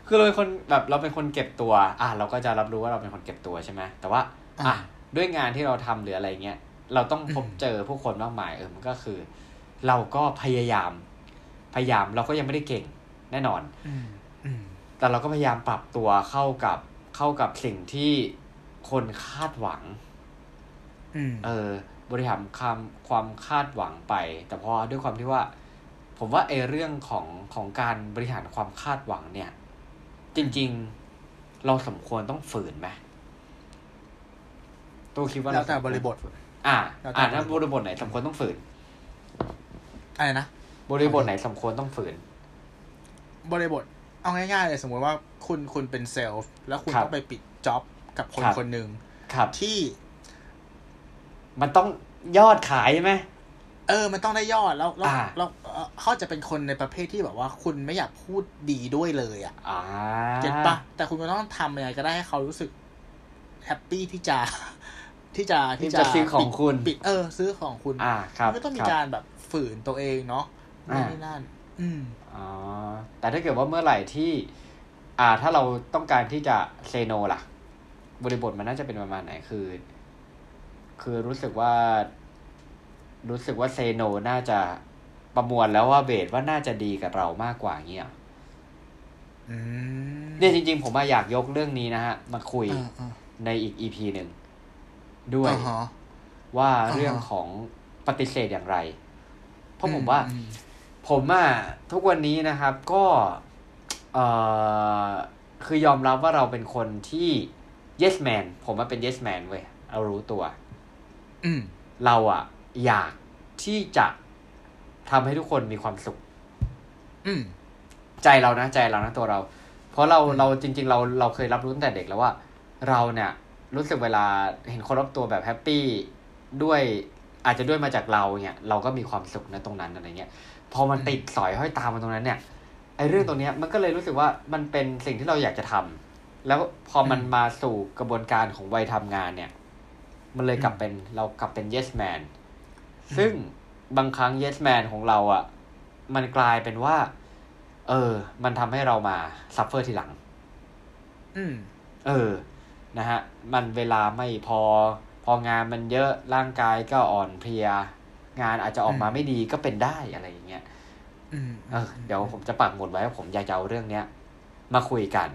คือเราเป็นคนแบบเราเป็นคนเก็บตัว อะเราก็จะรับรู้ว่าเราเป็นคนเก็บตัวใช่ไหมแต่ว่า อะด้วยงานที่เราทำหรืออะไรเงี้ยเราต้องพบอืมเจอผู้คนมากมายเออมันก็คือ เราก็พยายาม พยายามเราก็ยังไม่ได้เก่งแน่นอนอืมอืมแต่เราก็พยายามปรับตัวเข้ากับเข้ากับสิ่งที่คนคาดหวังอืมเออ บริหารความความคาดหวังไป แต่พอด้วยความที่ว่า ผมว่าไอ้เรื่องของของการบริหารความคาดหวังเนี่ย จริง ๆ เราสมควรต้องฝืนไหมตัวคิดว่าแล้วแต่เาสมควบริบท อ่าแล้วแต่อ่าถ้าบบริริบบททไหนสมควรต้องฝืน อะไรนะ บริบทไหนสมควรต้องฝืน บริบท เอาง่ายๆเลยสมมติว่าคุณคุณเป็นเซลล์แล้วคุณครับต้องไปปิดจ็อบกับคนครับคนหนึ่งครับที่ มันต้องยอดขายใช่ไหม เออ มันต้องได้ยอดแล้วแล้วอ่าแล้วเอ่อเขาจะเป็นคนในประเภทที่แบบว่า คุณไม่อยากพูดดีด้วยเลยอะอ่าเก็ตปะแต่คุณก็ต้องทำยังไงก็ได้ให้เขารู้สึกแฮปปี้ที่จะที่จะที่จะซื้อของคุณปิดเออ ซื้อของคุณอ่าครับมันก็ต้องมีครับการแบบฝืนตัวเองเนาะอ่านี่นนั่น อืมอ๋อแต่ถ้าเกิดว่าเมื่อไหร่ที่ อ่า ถ้าเราต้องการที่จะเซโนล่ะ บริบทมันน่าจะเป็นประมาณไหนคือ คือรู้สึกว่า รู้สึกว่าเซโนน่าจะประมวลแล้วว่าเบสว่าน่าจะดีกับเรามากกว่าเงี้ยอืมเนี่ยจริง ๆ ผมมาอยากยกเรื่องนี้นะฮะ มาคุยอ่าอ่าในอีกอีพีหนึ่งด้วยอ่าฮะว่าอ่าฮะเรื่องของปฏิเสธอย่างไร เพราะผมว่าอืมผมอะทุกวันนี้นะครับก็เอ่อคือยอมรับว่าเราเป็นคนที่ yes man ผมว่าเป็น yes man เว้ยเรารู้ตัวอืมเราอะ อยากที่จะทำให้ทุกคนมีความสุข อืมใจเรานะใจเรานะตัวเรา เพราะเราอืมเราจริง ๆ เราเราเคยรับรู้ตั้งแต่เด็กแล้วว่า เราเนี่ย รู้สึกเวลาเห็นคนรอบตัวแบบแฮปปี้ด้วยอาจจะด้วยมาจากเราเนี่ยเราก็มีความสุขนะตรงนั้นอะไรเงี้ยพอมันติดสอยห้อยตามมาตรงนั้นเนี่ยไอ้เรื่องตรงเนี้ยมันก็เลยรู้สึกว่ามันเป็นสิ่งที่เราอยากจะทำแล้วพอมันมาสู่กระบวนการของวัยทำงานเนี่ย มันเลยกลับเป็นเรากลับเป็น yes man ซึ่งบางครั้ง yes man ของเราอะ่ะ มันกลายเป็นว่า เออ มันทำให้เรามาซัฟเฟอร์ทีหลัง อืม เออ นะฮะ มันเวลาไม่พอ พองานมันเยอะร่างกายก็อ่อนเพลีย งานอาจจะออกมาอืมไม่ดีก็เป็นได้อะไรอย่างเงี้ยอืมเออ เดี๋ยวผมจะปักหมุดไว้ว่าผมอยากจะเอาเรื่องเนี้ย มาคุยกัน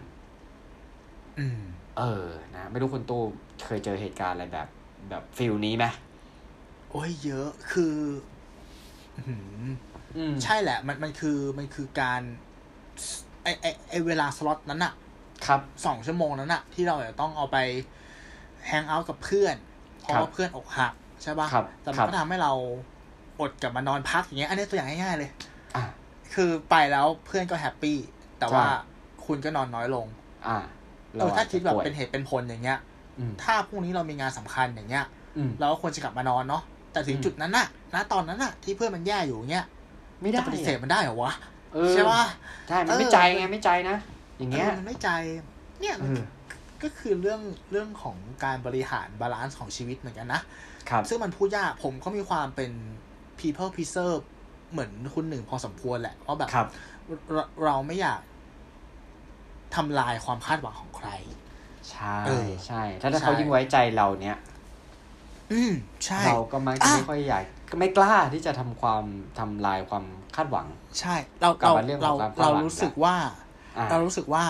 อืมเออ นะ ไม่รู้คุณตู้เคยเจอเหตุการณ์อะไรแบบ แบบฟิลนี้ไหม โอ้ยเยอะคืออื้อหืออืมใช่แหละ มันมันคือมันคือการไอไอไอเวลาสล็อตนั้นอะครับสองชั่วโมงนั้นอะที่เราจะต้องเอาไป hang out กับเพื่อนเพราะครับว่าเพื่อนอกหักใช่ปะครับแต่มัครันบก็ทำให้เราอดกลับมานอนพักอย่างเงี้ย อันนี้ตัวอย่างง่ายๆเลยอ่าคือไปแล้วเพื่อนก็ happy แต่ว่าใช่คุณก็นอนน้อยลง อ่าเออถ้าคิดแบบป่วยเป็นเหตุเป็นผลอย่างเงี้ยอืมถ้าพรุ่งนี้เรามีงานสำคัญอย่างเงี้ยอืมเราก็ควรจะกลับมานอนเนาะ แต่ถึงอืมจุดนั้นน่ะณตอนนั้นน่ะ ที่เพื่อนมันแย่อยู่อย่างเงี้ยไม่ได้จะปฏิเสธมันได้เหรอวะเออใช่ปะใช่มันเออไม่ใจไงไม่ใจนะอย่างเงี้ยเออมันไม่ใจ เนี่ยเออก็คือเรื่องเรื่องของการบริหาร balance ของชีวิตเหมือนกันนะครับซึ่งมันพูดยากผมก็มีความเป็น people pleaser เหมือนคุณหนึ่งพอสมควรแหละเพราะแบบครับเราเราไม่อยากทำลายความคาดหวังของใคร ใช่เออใช่ถ้าถ้าใช่เขายิ่งไว้ใจเราเนี้ย อืมใช่เราก็มักจะอะไม่ค่อยอยากก็ไม่กล้าที่จะทำความทำลายความคาดหวัง ใช่ เรากลับเรามาเรื่องขเราองความคาดเราหวังรู้สึกว่าอ่า เรารู้สึกว่า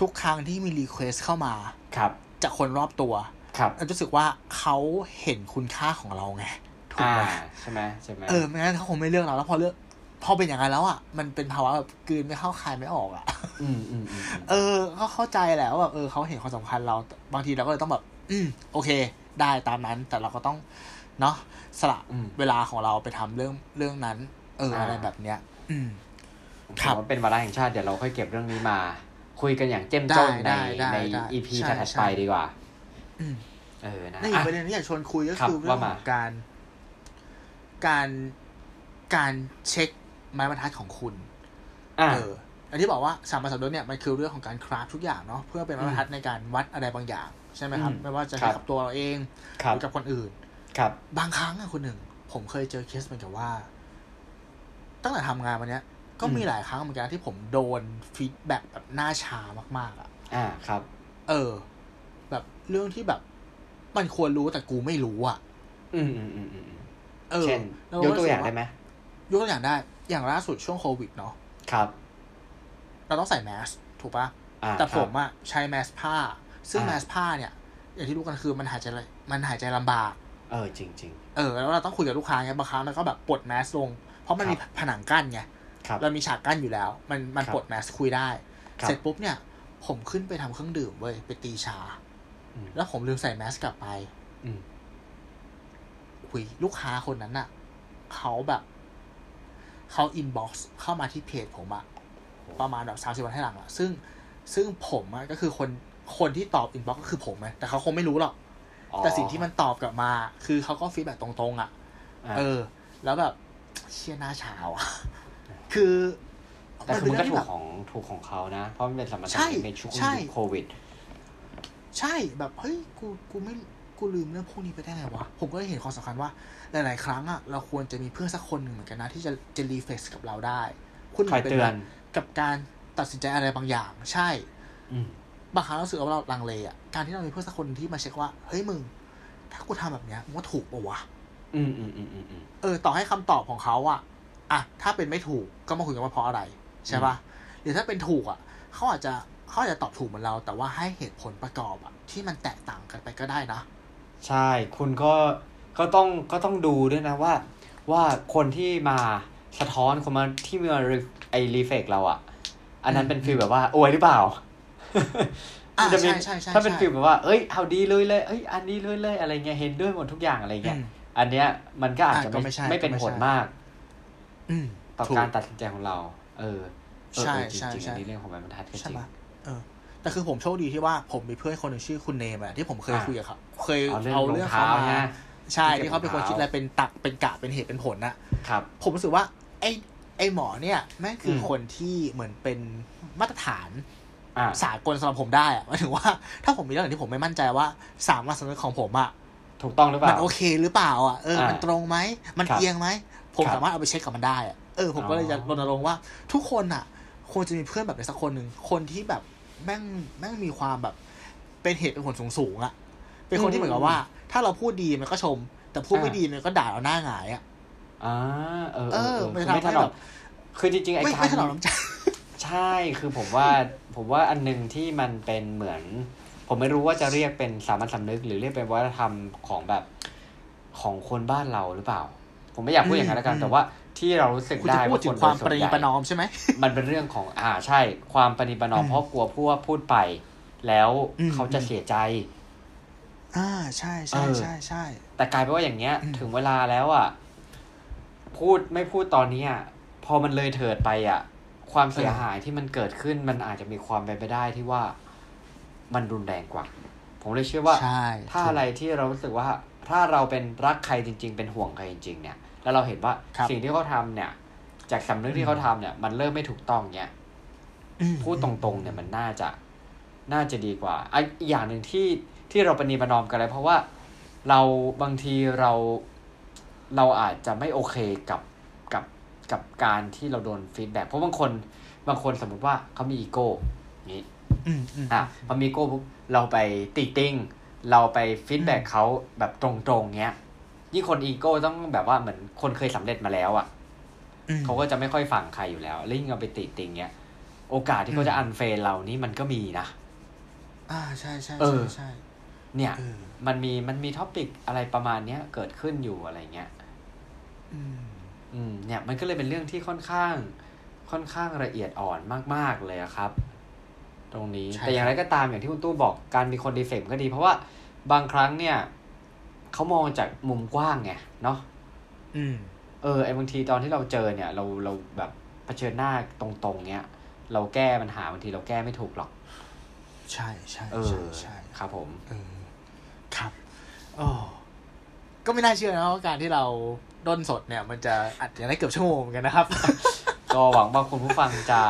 ทุกครั้งที่มีรีเควสเข้ามาครับ จากคนรอบตัวครับเรารู้สึกว่าเขาเห็นคุณค่าของเราไงถูกอ่าไหมใช่ไหมใช่ไหมเออไม่งั้นเขาคงไม่เลือกเราแล้วพอเลือกพอเป็นอย่างนั้นแล้วอะมันเป็นภาวะแบบกลืนไม่เข้าคายไม่ออกอะอืมอืมอืมอืมเออ ก็เข้าใจแหละว่าแบบเออเขาเห็นความสำคัญเราบางทีเราก็เลยต้องแบบ อืมโอเค ได้ตามนั้น แต่เราก็ต้องเนาะสละอืมเวลาของเราไปทำเรื่องเรื่องนั้น เอออ่าอะไรแบบเนี้ย อืมผมครับว่าเป็นวาระแห่งชาติเดี๋ยวเราค่อยเก็บเรื่องนี้มา คุยกันอย่างเจ้มจนในได้ได้ในได้ EP ใช่ถัดใช่ๆไปดีกว่าอืมเออนะในอีกอะประเด็นที่อยากชวนคุยก็ครับคือเรื่องว่าขมาองการ การการเช็คไม้บรรทัดของคุณอ่าเอออันที่บอกว่าสามประสบดเนี่ยมันคือเรื่องของการคราฟทุกอย่างเนาะเพื่อเป็นมาตรฐานในการวัดอะไรบางอย่าง ใช่ไหมครับอืมไม่ว่าจะครับกับตัวเราเองครัหบรือกับคนอื่น ครับ บางครั้งอะคุณหนึ่ง ผมเคยเจอเคสเหมือนกับว่า ตั้งแต่ทำงานวันเนี้ย ก็มีหลายครั้งเหมือนกันที่ผมโดนฟีดแบ็กแบบหน้าชามาก ๆอะอ่าครับ เออ แบบเรื่องที่แบบมันควรรู้แต่กูไม่รู้อะอืมอืมอืมอืมเออเช่นแล้ยกตัวอย่างได้ไหมยกตัวอย่างได้ อย่างล่าสุดช่วงโควิดเนาะ ครับ เราต้องใส่แมส ถูกปะอ่าแต่คผรับมอะใช้แมสผ้า ซึ่งอ่าแมสผ้าเนี่ย อย่างที่รู้กันคือมันหายใจมันหายใจลำบาก เออจริงจริงเออแล้วเราต้องคุยกับลูกค้าไงบางครั้งเราก็แบบปลดแมสลง เพราะมันครับมีผนังกั้นไงๆครับเรามีฉากกั้นอยู่แล้ว มันมันครับปลดแมสคุยได้ครับเสร็จปุ๊บเนี่ย ผมขึ้นไปทำเครื่องดื่มเว้ยไปตีชาอืมแล้วผมลืมใส่แมสกลับไปอืมคุยลูกค้าคนนั้นน่ะเขาแบบเขา inbox เข้ามาที่เพจผมอะประมาณแบบสามสิบวันให้หลังอะซึ่งซึ่งผมอะก็คือคน คนที่ตอบ inbox ก็คือผมไงแต่เขาคงไม่รู้หรอกอ๋อแต่สิ่งที่มันตอบกลับมา คือเขาก็ feedback ตรงๆอะอ่าเออ แล้วแบบเชี่ยหน้าชาอะคือ แต่คือมันก็เป็ถูเรื่กงที่แบบของถูกของเขานะ เพราะมันเป็นสมรรถใช่นะในช่วงใช่ยุคโควิด ใช่แบบเฮ้ยกูกูไม่กูลืมเรื่องพวกนี้ไปได้ไงวะ ผมก็เลยเห็นความสำคัญว่า หลาย ๆ ครั้งอะเราควรจะมีเพื่อนสักคนหนึ่งเหมือนกันนะ ที่จะจะรีเฟกกับเราได้ คุณคอยเตือนกับการตัดสินใจอะไรบางอย่าง ใช่อืม บางครั้งเรารู้สึกว่าเราลังเลอะการที่เรามีเพื่อนสักคนที่มาเช็คว่า เฮ้ยมึง ถ้ากูทำแบบเนี้ยมึงว่าถูกปะวะอืมอืมอืมอืมอืมเออ ต่อให้คำตอบของเขาอะอะถ้าเป็นไม่ถูกก็มาคุยกันว่าเพราะอะไร ใช่ปะหรือถ้าเป็นถูกอะเขาอาจจะเขาอาจจะตอบถูกเหมือนเรา แต่ว่าให้เหตุผลประกอบอะที่มันแตกต่างกันไปก็ได้นะ ใช่คุณก็ก็ต้องก็ต้องดูด้วยนะว่า ว่าคนที่มาสะท้อนคนมาที่มา re- ไอ reflect เราอะ อันนั้นเป็น feel แบบว่าอวยหรือเปล่าอ่า มันจะมีใช่ใช่ใช่ถ้าเป็นใช่ feel แบบว่า เอ้ย เอาดีเลยเลย เอ้ย อันนี้เลยเลยอะไรเงี้ย เห็นด้วยหมดทุกอย่างอะไรเงี้ยอืมอันเนี้ยมันก็อาจจะอะก็ไม่ไม่ใช่ไม่เป็นก็ไม่ผลใช่มากอืมต่อถูกการตัดสินใจของเรา เออเออใช่เออจใช่ริงๆใช่อันนี้เรื่องของบรรทัดก็จใช่ริงปะเออแต่คือผมโชคดีที่ว่าผมมีเพื่อนคนหนึ่งชื่อคุณเนมอะที่ผมเคยอะคุยกับเขาเคยเอาเรื่องเอารองเรื่องเท้าเขามานะใช่ที่ที่เขาเป็นคนรองเท้าคิดอะไรเป็นตักเป็นกะเป็นเหตุเป็นผลน่ะครับ ผมรู้สึกว่าไอ้ไอ้หมอเนี่ยแม่งคืออมคนที่เหมือนเป็นมาตรฐานอ่า สากลสำหรับผมได้อะหมายถึงว่าถ้าผมมีเรื่องไหนที่ผมไม่มั่นใจว่าสามารถสำนึกของผมอะถูกต้องหรือเปมันล่าโอเคหรือเปล่าอะเอออ่ามัมันตรงไหมมันครับเอียงไหมผมครับสามารถเอาไปเช็คกับมันได้อะเออผมก็เลยจะอ๋อรณรงค์ว่าทุกคนอะควรจะมีเพื่อนแบบนี้สักคนหนึ่งคนที่แบบแม่งแม่งมีความแบบ เป็นเหตุเป็นผลสูงสูงๆอะ เป็นคนที่เหมือนกับว่า ถ้าเราพูดดีมันก็ชม แต่พูดไม่ดีมันก็ด่าเราหน้าหงายอะอ่าเออเอเอออเออมันคือทำไม่ให้ถนอแบมบคือจริงๆไอ้ไม่การไม่ถนอมน้ำใจใช่คือผมว่า ผมว่าอันหนึ่งที่มันเป็นเหมือน ผมไม่รู้ว่าจะเรียกเป็นสามัญสำนึก หรือเรียกเป็นวัฒนธรรมของแบบของคนบ้านเราหรือเปล่า ผมไม่อยากพูดอย่างนั้นแล้วกันอืมแต่ว่าที่เรารู้สึกคุณได้จะพูดว่าถึคงนความโดยส่ปวนระนีใหญ่ประนอมใช่ไหมมันเป็นเรื่องของอ่าใช่ ความประนีประนอมอืมเพราะกลัวพูดว่าพูดไป แล้วอืมเขาจะเสียใจ อ่าใช่ใช่เออใช่ใช่แต่กลายเป็นว่าอย่างเงี้ยอืมถึงเวลาแล้วอะพูดไม่พูดตอนนี้อะพอมันเลยเถิดไปอะ ความเสียหายที่มันเกิดขึ้นมันอาจจะมีความเป็นไปได้ที่ว่ามันรุนแรงกว่า ผมเลยเชื่อว่าใช่ถ้าอะไรที่เรารู้สึกว่าถ้าเราเป็นรักใครจริง ๆ เป็นห่วงใครจริง ๆ เนี่ย แล้วเราเห็นว่าครับสิ่งที่เขาทำเนี่ย จากสำนึกอืที่มเขาทำเนี่ย มันเริ่มไม่ถูกต้องเนี่ยอืมพูดตรงๆ เนี่ยมันน่าจะน่าจะดีกว่าอะอีกอย่างหนึ่งที่ที่เราประนีประนอมกันเลยเพราะว่าเราบางทีเราเราอาจจะไม่โอเคกับ กับกับการที่เราโดน feedback เพราะบางคน บางคนสมมุติว่าเขามีอีโก้นี้อืมอืมอะพอมีโก้ปุ๊บเราไปติติงเราไป feedback เขาแบบตรงๆเงี้ยยิ่งคนอีโก้ต้องแบบว่าเหมือนคนเคยสำเร็จมาแล้วอะอืมเขาก็จะไม่ค่อยฟังใครอยู่แล้วแล้วยิ่งเอาไปติติงเงี้ย โอกาสที่เขาจะอืม unfriend เรานี่มันก็มีนะ อ่าใช่ใช่เอใช่อใช่เนี่ยเออมันมีมันมีท็อปิกอะไรประมาณเนี้ยเกิดขึ้นอยู่อะไรเงี้ย อืมอืม เนี่ยมันก็เลยเป็นเรื่องที่ค่อนข้าง ค่อนข้างละเอียดอ่อนมาก ๆเลยอะครับ ตรงนี้ใช่แต่อย่างไรก็ตามอย่างที่คุณตู้บอกการมีคนดีเฟกก็ดี เพราะว่าบางครั้งเนี่ยเขามองจากมุมกว้างไงเนาะอืมเออไอ้บางทีตอนที่เราเจอเนี่ย เราเราแบบเผชิญหน้าตรงๆ เนี้ยเราแก้ปัญหาบางทีเราแก้ไม่ถูกหรอก ใช่ใช่เอใช่อใช่ครับ ผมเออครับโอ้ก็ไม่น่าเชื่อนะว่าการที่เรา ด้นสดเนี่ย มันจะอัดอย่างได้เกือบชั่วโมงเหมือนกันนะครับ ก็หวังว่าคุณผู้ฟังจะ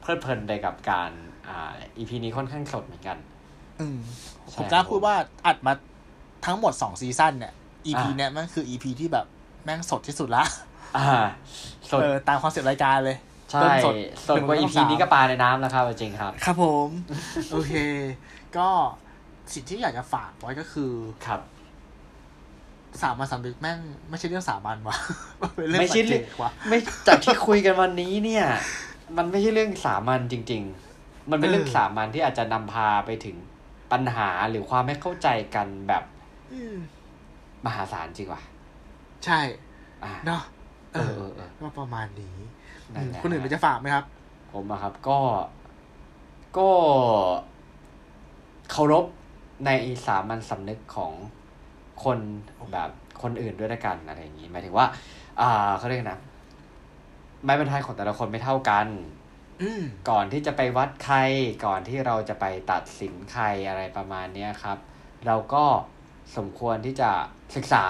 เพลิดเพลินไปกับการอ่า EP นี้ค่อนข้างสดเหมือนกัน อืมใช่ผมกล้าครับพูดว่าอัดมาทั้งหมดสอง season เนี่ย EP อ่าเนี่ยมันคือ EP ที่แบบแม่งสดที่สุดละอ่าสดเออตาม concept รายการเลยใช่ต้นสดสดกว่าหนึ่ง EP สองสามนี้ก็ปลาในน้ำแล้วครับจริงครับ ครับผม โอเค ก็สิ่งที่อยากจะฝากไว้ก็คือครับ สามัญสำนึกแม่งไม่ใช่เรื่องสามัญวะมันเป็นเรื่องไม่ใช่เรื่องปัจเจกวะไม่จากที่คุยกันวันนี้เนี่ย มันไม่ใช่เรื่องสามัญจริง ๆ มันเป็นเรื่องเออสามัญที่อาจจะนำพาไปถึงปัญหาหรือความไม่เข้าใจกันแบบอืมมหาศาลจริงว่ะใช่อ่าเนาะเอเอออเออเออก็ประมาณนี้นั่นแหละคุณอื่นมันจะฝากไหมครับ ผมอะครับ ก็ก็เคารพในสามัญสำนึกของ คนแบบคนอื่นด้วยละกันอะไรอย่างนี้หมายถึงว่าอ่าเขาเรียกนะไม้บรรทัดของแต่ละคนไม่เท่ากันอืมก่อนที่จะไปวัดใครก่อนที่เราจะไปตัดสินใครอะไรประมาณเนี้ยครับ เราก็สมควรที่จะศึกษา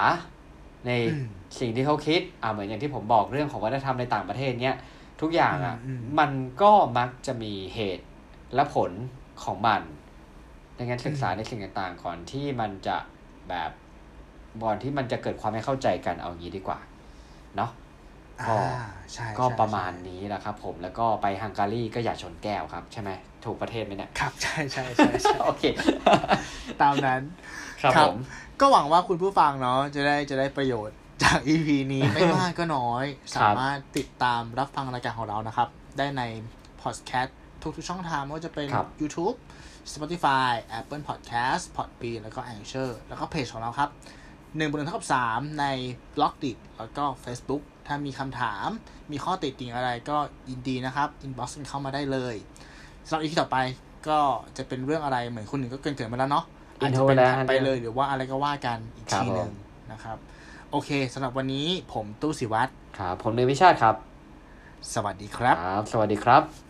ในอืมสิ่งที่เขาคิด อ่าเหมือนอย่างที่ผมบอกเรื่องของวัฒนธรรมในต่างประเทศเนี้ยทุกอย่างอะอืมอืมมันก็มักจะมีเหตุและผลของมันดังนั้นศึกษาในสิ่งต่างๆก่อนที่มันจะแบบ ก่อนที่มันจะเกิดความไม่เข้าใจกันเอางี้ดีกว่าเนาะก็อ่าใช่ก็ใช่ประมาณใช่นี้แหละครับผมแล้วก็ไปฮังการีก็อย่าชนแก้วครับ ใช่ไหมถูกประเทศไหมเนี่ยครับ ใช่ใช่ใช่ใช่โอเค ตามนั้นครับครับผมก็หวังว่าคุณผู้ฟังเนาะจะได้จะได้ประโยชน์จาก EP นี้ไม่มากก็น้อย สามารถติดตามรับฟังรายการของเรานะครับ ได้ใน Podcast ทุกๆช่องทางไม่ว่าจะเป็นครับ YouTube Spotify Apple Podcast Podbean แล้วก็ Anchor แล้วก็เพจของเราครับ หนึ่งบนหนึ่งเท่ากับสามใน b l o g d i t แล้วก็ Facebook ถ้ามีคำถาม มีข้อติติงอะไรก็ยินดีนะครับ inbox กันเข้ามาได้เลยสำหรับ EP ต่อไปก็จะเป็นเรื่องอะไรเหมือนคุณหนึ่งก็เกรินๆมาแล้วเนาะอาจจะเป็นถัดไปเลยหรือว่าอะไรก็ว่ากันอีกครับทีหนึ่งผมนะครับ โอเคสำหรับวันนี้ผมตู้สิวัตรครับผมเนยวิชาติครับ สวัสดีครับครับสวัสดีครับ